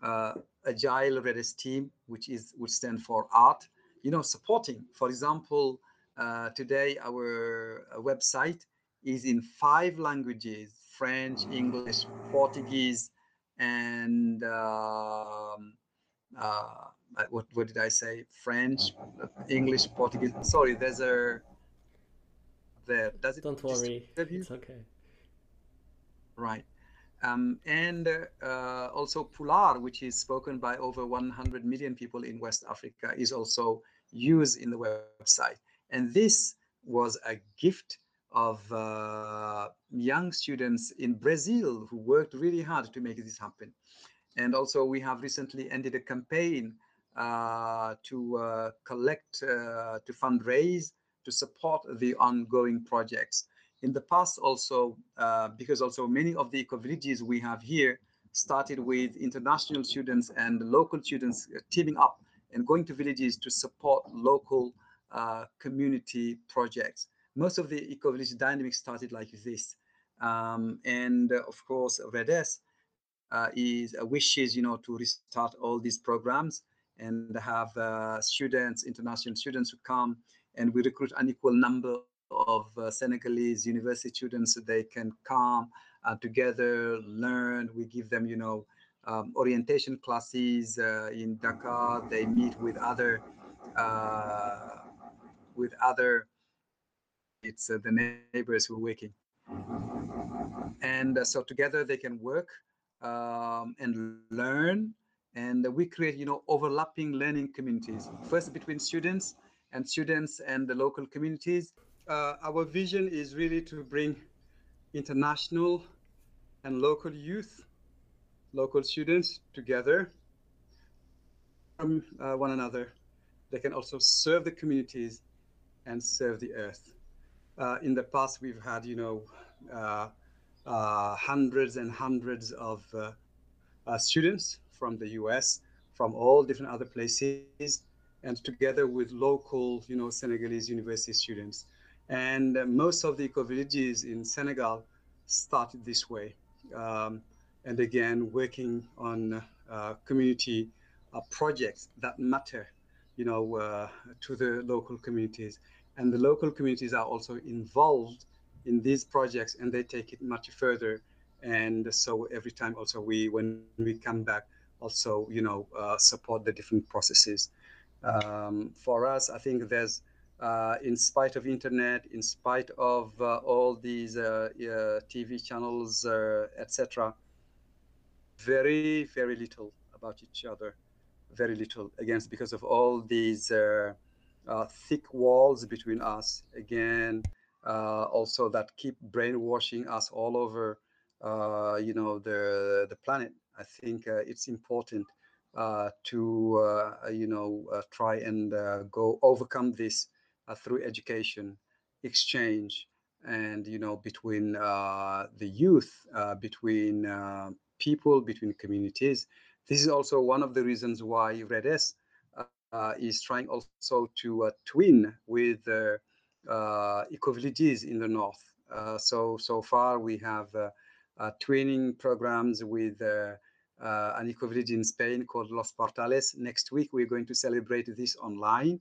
uh, agile REDES team, which is which stand for art. You know, supporting. For example, uh, today our uh, website is in five languages: French, English, Portuguese, and um, uh, what what did I say? French, English, Portuguese. Sorry, there's a there. Does it? Don't worry. It's okay. Right. Um, and uh, also Pular, which is spoken by over 100 million people in West Africa, is also used in the website. And this was a gift of uh, young students in Brazil who worked really hard to make this happen. And also, we have recently ended a campaign uh, to uh, collect, uh, to fundraise, to support the ongoing projects. In the past, also, uh, because also many of the eco villages we have here started with international students and local students teaming up and going to villages to support local uh, community projects. Most of the eco village dynamics started like this. Um, and uh, of course, REDES uh, is uh, wishes, you know, to restart all these programs and have students, international students who come and we recruit an equal number of uh, Senegalese university students so they can come uh, together, learn. We give them, you know, um, orientation classes uh, in Dakar. They meet with other with other it's uh, the neighbors who are working, and uh, so together they can work um, and learn. And we create, you know, overlapping learning communities. First between students and students and the local communities. Uh, our vision is really to bring international and local youth local students together from uh, one another. They can also serve the communities and serve the earth. Uh, in the past, we've had, you know, uh, uh hundreds and hundreds of uh, students from the US, from all different other places, and together with local, you know, Senegalese university students. And most of the eco villages in Senegal started this way. Um, and again working on uh, community uh, projects that matter you know uh, to the local communities and the local communities are also involved in these projects and they take it much further. And so every time also we when we come back also you know uh, support the different processes. Um, for us i think there's uh, in spite of internet in spite of uh, all these tv channels etc very, very little about each other, very little against because of all these uh, uh, thick walls between us. Again, uh, also that keep brainwashing us all over, uh, you know, the the planet. I think uh, it's important uh, to, you know, try and go overcome this through education, exchange, and you know, between the youth, between people, between communities. This is also one of the reasons why REDES uh, is trying also to uh, twin with uh, uh eco-villages in the north. Uh, so, so far we have uh, twinning programs with an eco-village in Spain called Los Portales. Next week, we're going to celebrate this online.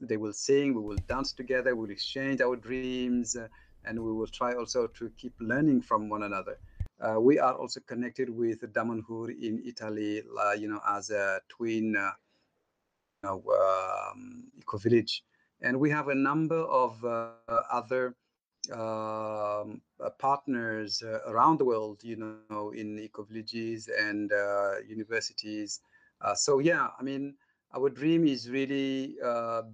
They will sing, we will dance together, we'll exchange our dreams, and we will try also to keep learning from one another. Uh, we are also connected with Damanhur in Italy, uh, you know, as a twin uh, know, um, eco village. And we have a number of uh, other um, uh, partners uh, around the world, you know, in eco villages and universities. so, yeah, I mean, our dream is really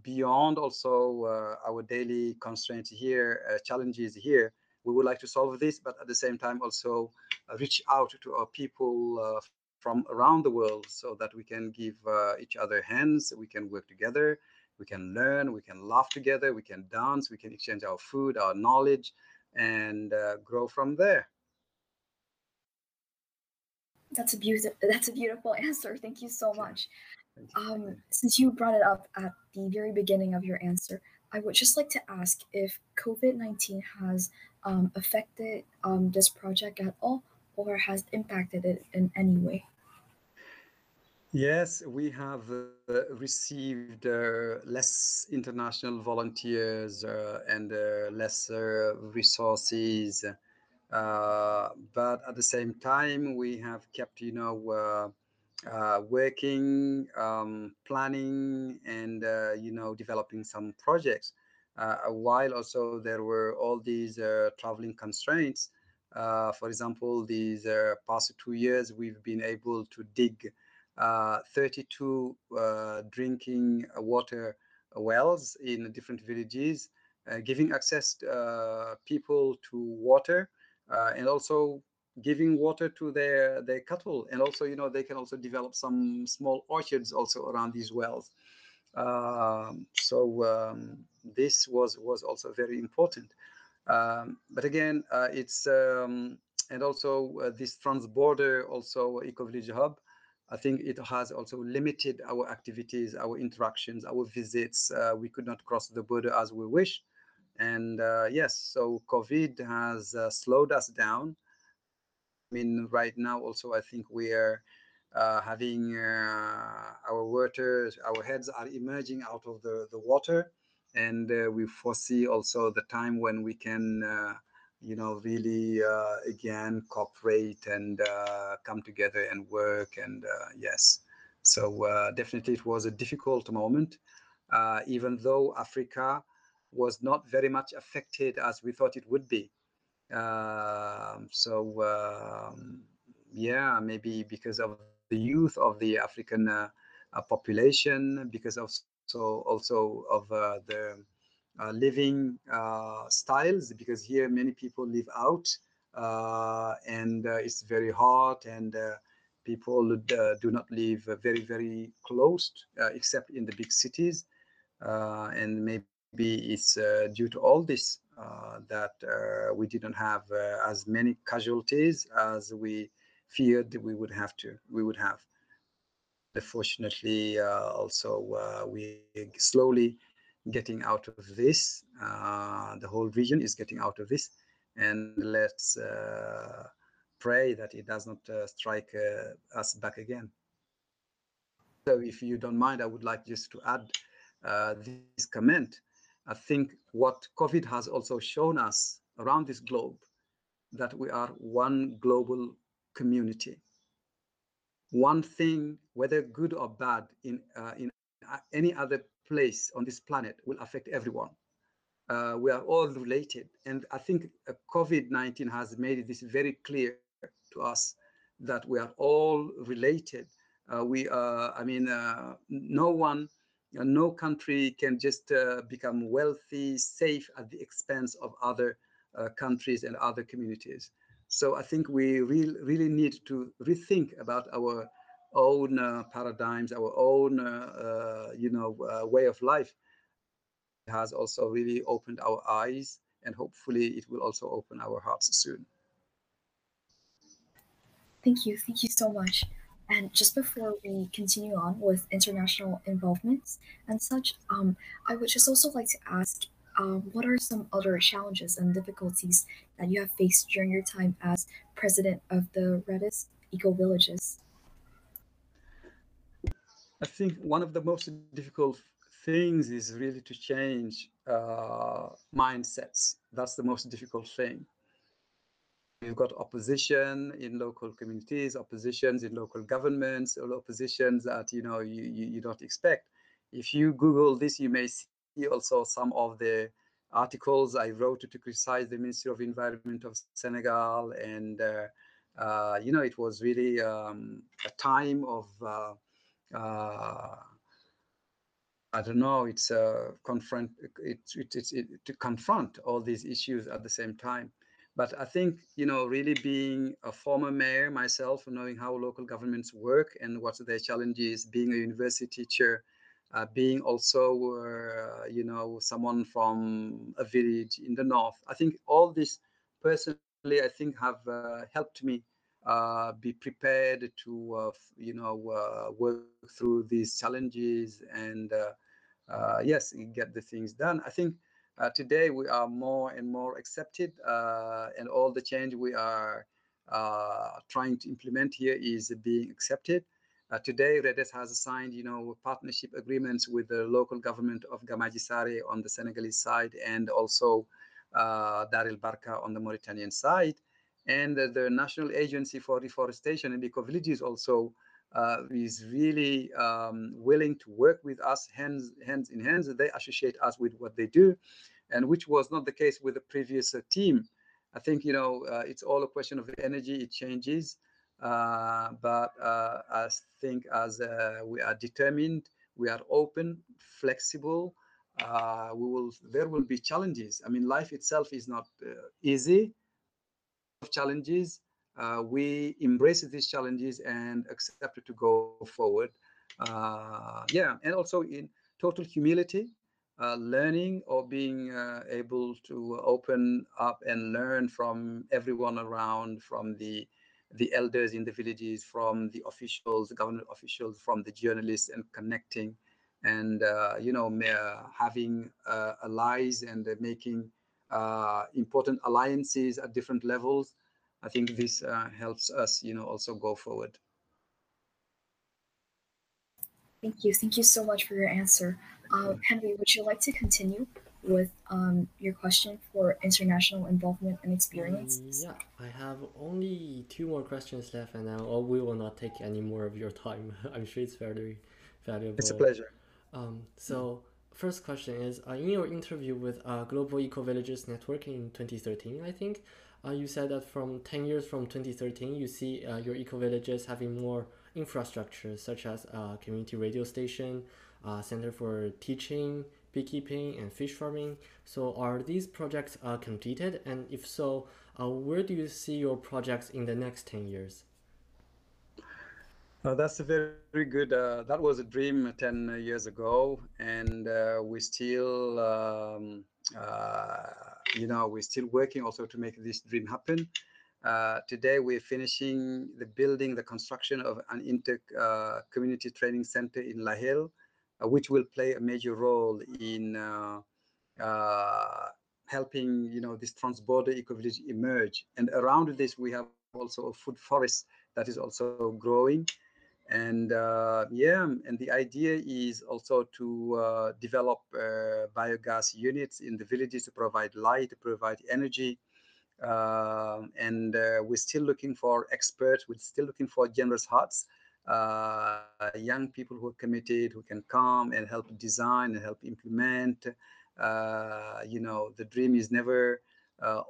beyond also our daily constraints here, challenges here we would like to solve this, but at the same time also reach out to our people uh, from around the world so that we can give uh, each other hands, we can work together, we can learn, we can laugh together, we can dance, we can exchange our food, our knowledge, and uh, grow from there. That's a beautiful. That's a beautiful answer. Thank you so much. Um, since you brought it up at the very beginning of your answer, I would just like to ask if COVID 19 has um, affected um, this project at all or has impacted it in any way? Yes, we have uh, received uh, less international volunteers uh, and uh, less resources. Uh, but at the same time, we have kept, you know, uh, working, um, planning, and you know, developing some projects. While also there were all these traveling constraints. For example, these past two years, we've been able to dig 32 drinking water wells in different villages giving access to people to water, and also giving water to their their cattle. And also you know they can also develop some small orchards also around these wells. Um, so um, this was was also very important. Um, but again uh, it's um, and also uh, this trans-border also eco-village hub i think it has also limited our activities our interactions our visits. Uh, we could not cross the border as we wish. And uh, yes so covid has uh, slowed us down. I mean, right now also I think we are uh, having uh, our waters, our heads are emerging out of the, the water. And uh, we foresee also the time when we can, you know, really uh, again cooperate and uh, come together and work. And yes, so definitely it was a difficult moment, even though Africa was not very much affected as we thought it would be. Um, so um, yeah, maybe because of the youth of the African uh, uh, population, because of so also of uh, the uh, living uh, styles, because here many people live out uh, and it's very hot and people do not live very very close, except in the big cities, and maybe it's due to all this uh, that uh, we didn't have uh, as many casualties as we feared we would have to we would have. Fortunately also we slowly getting out of this uh, the whole region is getting out of this and let's uh, pray that it does not uh, strike us back again so if you don't mind i would like just to add uh, this comment I think what COVID has also shown us around this globe that we are one global community. One thing, whether good or bad, in uh, in any other place on this planet will affect everyone. Uh, we are all related, and I think uh, COVID-19 has made this very clear to us that we are all related. Uh, we, uh, I mean, uh, no one no country can just become wealthy, safe at the expense of other countries and other communities. So I think we really, really need to rethink about our own uh, paradigms, our own, uh, uh, you know, uh, way of life. Has also really opened our eyes, and hopefully, it will also open our hearts soon. Thank you. Thank you so much. And just before we continue on with international involvements and such, um, I would just also like to ask um, what are some other challenges and difficulties that you have faced during your time as president of the REDES Eco Villages? I think one of the most difficult things is really to change uh, mindsets. That's the most difficult thing. You've got opposition in local communities, oppositions in local governments, or oppositions that you know you, you, you don't expect. If you Google this, you may see also some of the articles I wrote to criticize the Ministry of Environment of Senegal, and uh, uh, you know it was really um, a time of uh, I don't know. It's a confront. It's it, it's it, to confront all these issues at the same time. But I think, you know, really being a former mayor myself, knowing how local governments work and what their challenges, being a university teacher, uh, being also, uh, you know, someone from a village in the north. I think all this personally, I think, have uh, helped me uh, be prepared to, uh, you know, uh, work through these challenges and, yes, get the things done. I think uh, today, we are more and more accepted, uh, and all the change we are uh, trying to implement here is being accepted. Uh, today, Redes has signed, you know, partnership agreements with the local government of Gamadji Saré on the Senegalese side, and also uh, Dar el Barka on the Mauritanian side. And the National Agency for Reforestation and Eco Villages also uh, is really um, willing to work with us hands hands in hands. They associate us with what they do, and which was not the case with the previous uh, team. I think you know uh, it's all a question of energy. It changes, uh, but uh, I think as uh, we are determined, we are open, flexible. uh, we will there will be challenges. I mean, life itself is not uh, easy. Challenges. Uh, we embrace these challenges and accept it to go forward. Uh, yeah, and also in total humility, uh, learning or being uh, able to open up and learn from everyone around, from the the elders in the villages, from the officials, the government officials, from the journalists, and connecting and uh, you know having uh, allies and making important alliances at different levels i think this helps us you know also go forward. Thank you. Thank you so much for your answer. Uh, henry would you like to continue with um, your question for international involvement and experience? Yeah i have only two more questions left and now we will not take any more of your time. I'm sure it's very valuable. It's a pleasure. Um, so first question is uh, in your interview with uh, Global Eco Villages Network in 2013, I think uh, you said that from 10 years from 2013, you see uh, your eco villages having more infrastructure such as uh, community radio station, uh, center for teaching, beekeeping, and fish farming. So are these projects completed? And if so, where do you see your projects in the next 10 years? Uh, that's a very, very good. Uh, that was a dream 10 years ago, and uh, we still, um, uh, you know, we're still working also to make this dream happen. Uh, today, we're finishing the building, the construction of an inter uh, community training center in Lahel, which will play a major role in helping, you know, this trans-border eco-village emerge. And around this, we have also a food forest that is also growing and uh, yeah and the idea is also to uh, develop uh, biogas units in the villages to provide light to provide energy um, and uh, we're still looking for experts we're still looking for generous hearts uh, young people who are committed who can come and help design and help implement uh, you know the dream is never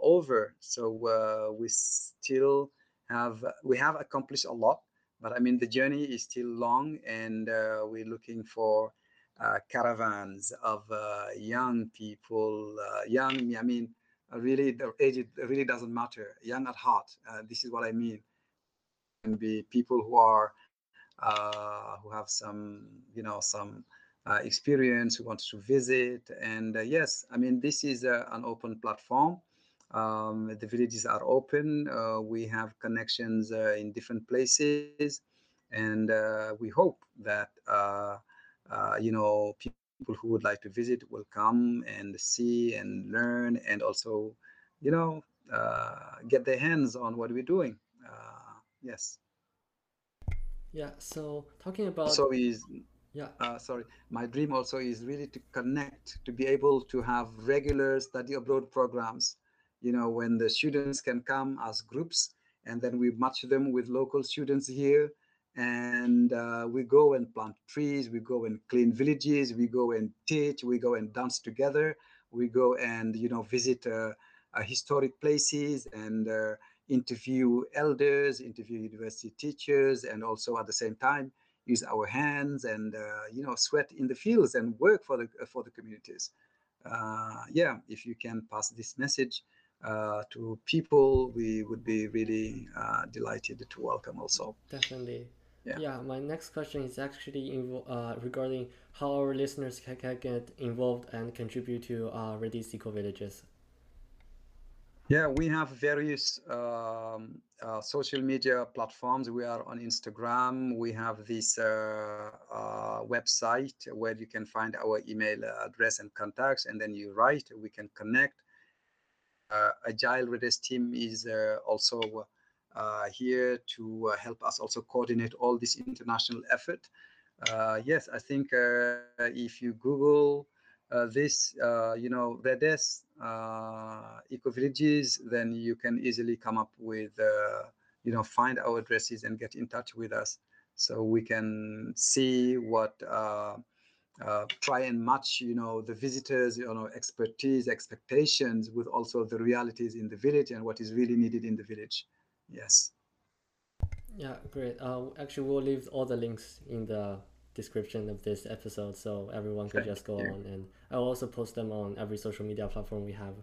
over. So we still have we have accomplished a lot but I mean, the journey is still long, and uh, we're looking for uh, caravans of uh, young people, uh, young, I mean, really, the age it really doesn't matter, young at heart. Uh, this is what I mean. And be people who are, who have some, you know, some experience, who want to visit. And yes, I mean, this is an open platform. Um, the villages are open. Uh, we have connections uh, in different places, and uh, we hope that uh, uh, you know people who would like to visit will come and see and learn, and also, you know, uh, get their hands on what we're doing. yes. Yeah. So talking about so is yeah uh, sorry my dream also is really to connect to be able to have regular study abroad programs you know, when the students can come as groups and then we match them with local students here and uh, we go and plant trees, we go and clean villages, we go and teach, we go and dance together, we go and, you know, visit uh, uh, historic places and uh, interview elders, interview university teachers, and also at the same time use our hands and, uh, you know, sweat in the fields and work for the, for the communities. Uh, yeah, if you can pass this message, uh, to people, we would be really uh, delighted to welcome also. Definitely. Yeah. yeah, my next question is actually uh, regarding how our listeners can, can, get involved and contribute to uh, REDES Eco Villages. Yeah, we have various um, uh, social media platforms. We are on Instagram. We have this uh, uh, website where you can find our email address and contacts, and then you write. We can connect. Uh, Agile REDES team is uh, also uh, here to uh, help us also coordinate all this international effort. Uh, yes, I think uh, if you Google this, you know, REDES eco villages, then you can easily come up with, you know, find our addresses and get in touch with us so we can see what uh, try and match you know the visitors you know expertise expectations with also the realities in the village and what is really needed in the village yes yeah great uh, actually we'll leave all the links in the description of this episode, so everyone could just go you. on. And I'll also post them on every social media platform we have.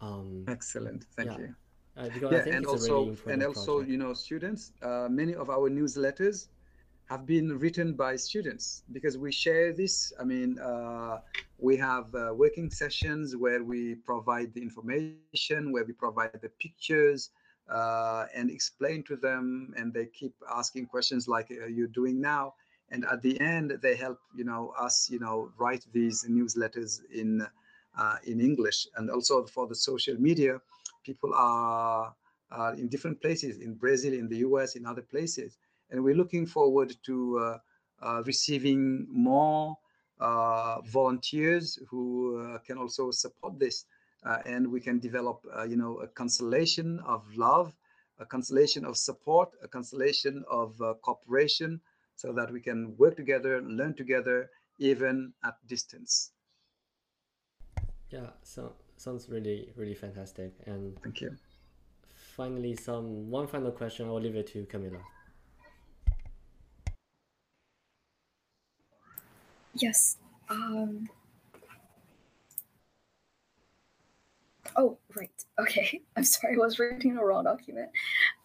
Um, Excellent. Thank Yeah. you. uh, Yeah, and also really and also project. you know students. Uh, many of our newsletters have been written by students because we share this. I mean, uh, we have uh, working sessions where we provide the information, where we provide the pictures, uh, and explain to them, and they keep asking questions like you're doing now. And at the end, they help you know us you know write these newsletters in uh, in English, and also for the social media, people are in different places in Brazil, in the US, in other places. And we're looking forward to uh, uh, receiving more uh, volunteers who uh, can also support this. Uh, and we can develop, uh, you know, a constellation of love, a constellation of support, a constellation of uh, cooperation, so that we can work together, learn together, even at distance. Yeah, so sounds really really fantastic. And Thank you. finally, some one final question. I'll leave it to Camila. Yes. Um. Oh, right. Okay. I'm sorry. I was reading the wrong document.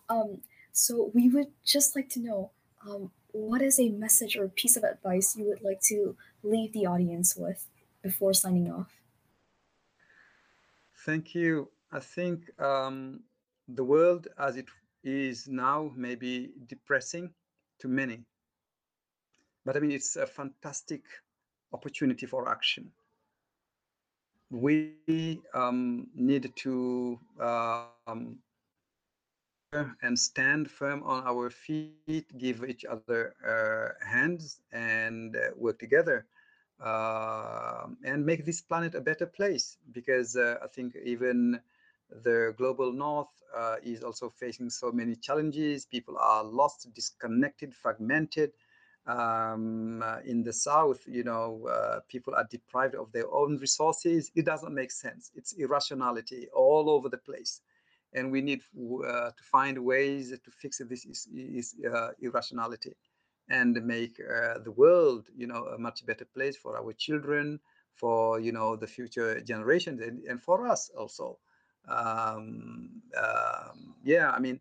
Um. So we would just like to know, um, what is a message or piece of advice you would like to leave the audience with before signing off? Thank you. I think um, the world as it is now may be depressing to many, but I mean, it's a fantastic opportunity for action. We um, need to um, and stand firm on our feet, give each other uh, hands, and uh, work together uh, and make this planet a better place. Because uh, I think even the global north uh, is also facing so many challenges. People are lost, disconnected, fragmented. Um, uh, in the south, you know, uh, people are deprived of their own resources. It doesn't make sense. It's irrationality all over the place and we need uh, to find ways to fix this is, is uh, irrationality and make uh, the world you know a much better place for our children for you know the future generations and, and for us also um, um, yeah i mean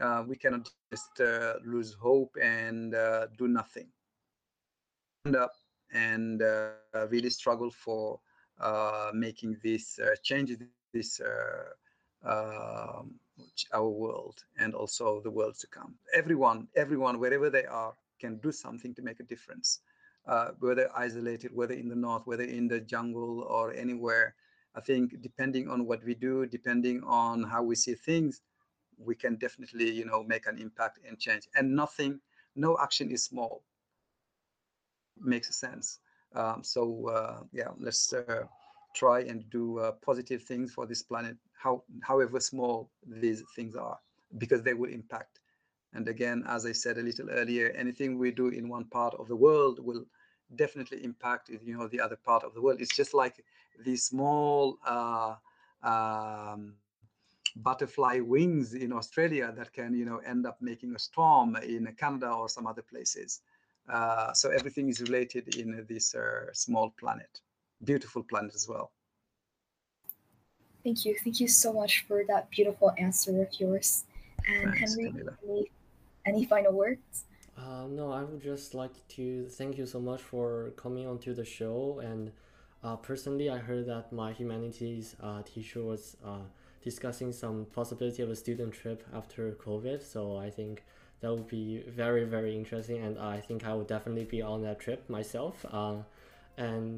uh, we cannot just uh, lose hope and uh, do nothing and uh, really struggle for uh, making this uh, change this uh, um, our world and also the world to come. Everyone, everyone, wherever they are, can do something to make a difference. Whether isolated, whether in the north, whether in the jungle or anywhere. I think depending on what we do, depending on how we see things, we can definitely, you know, make an impact and change. And nothing, no action is small. Makes sense. Um, so uh, yeah, let's uh, try and do uh, positive things for this planet, how, however small these things are, because they will impact. And again, as I said a little earlier, anything we do in one part of the world will definitely impact, you know, the other part of the world. It's just like these small uh, um, butterfly wings in Australia that can, you know, end up making a storm in Canada or some other places. Uh, so everything is related in this uh, small planet beautiful planet as well. Thank you. Thank you so much for that beautiful answer of yours. And Thanks, Henry, any, any final words? Uh, no, I would just like to thank you so much for coming onto the show. And uh, personally, I heard that my humanities uh, teacher was uh, discussing some possibility of a student trip after COVID. So I think that would be very, very interesting. And I think I would definitely be on that trip myself. Uh, and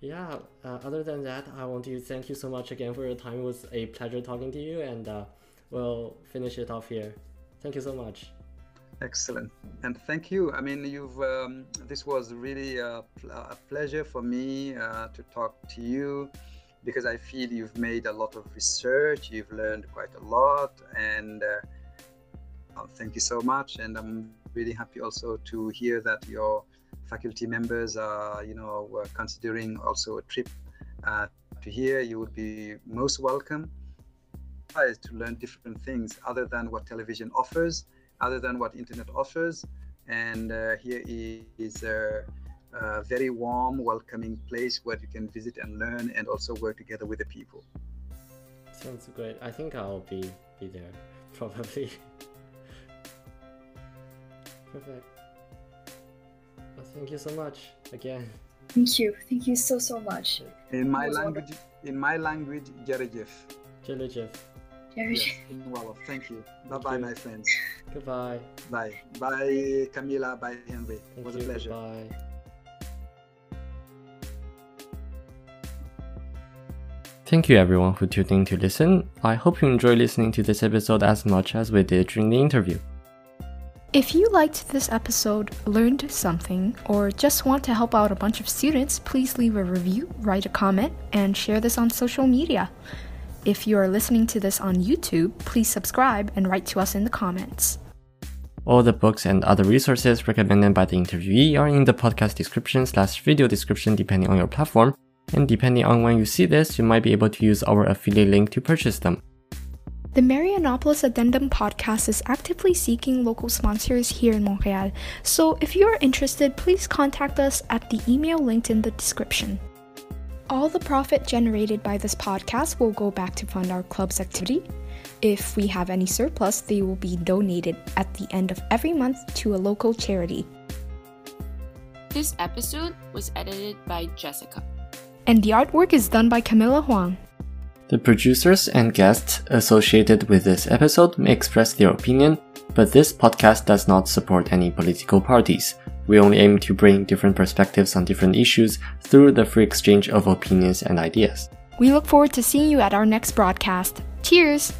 yeah, uh, other than that, I want to thank you so much again for your time. It was a pleasure talking to you. And uh, we'll finish it off here. Thank you so much. Excellent, and thank you. I mean, you've um, this was really a, pl- a pleasure for me uh, to talk to you because I feel you've made a lot of research. You've learned quite a lot, and uh, oh, thank you so much. And I'm really happy also to hear that your faculty members are, you know, were considering also a trip uh, to here. You would be most welcome to learn different things other than what television offers other than what internet offers and uh, here is a, a, very warm, welcoming place where you can visit and learn, and also work together with the people. Sounds great. I think I'll be be there probably. Perfect. Well, thank you so much again. Thank you. Thank you so so much. In my language, in my language, Jerejef. Jerejef. Yes, well, thank you. Bye bye, my friends. Goodbye. Bye. Bye, Camila. Bye, Henry. Thank it was you. a pleasure. Bye. Thank you everyone for tuning in to listen. I hope you enjoy listening to this episode as much as we did during the interview. If you liked this episode, learned something, or just want to help out a bunch of students, please leave a review, write a comment, and share this on social media. If you are listening to this on YouTube, please subscribe and write to us in the comments. All the books and other resources recommended by the interviewee are in the podcast description slash video description depending on your platform, and depending on when you see this, you might be able to use our affiliate link to purchase them. The Marianopolis Addendum podcast is actively seeking local sponsors here in Montreal, so if you are interested, please contact us at the email linked in the description. All the profit generated by this podcast will go back to fund our club's activity. If we have any surplus, they will be donated at the end of every month to a local charity. This episode was edited by Jessica. And the artwork is done by Camilla Huang. The producers and guests associated with this episode may express their opinion, but this podcast does not support any political parties. We only aim to bring different perspectives on different issues through the free exchange of opinions and ideas. We look forward to seeing you at our next broadcast. Cheers!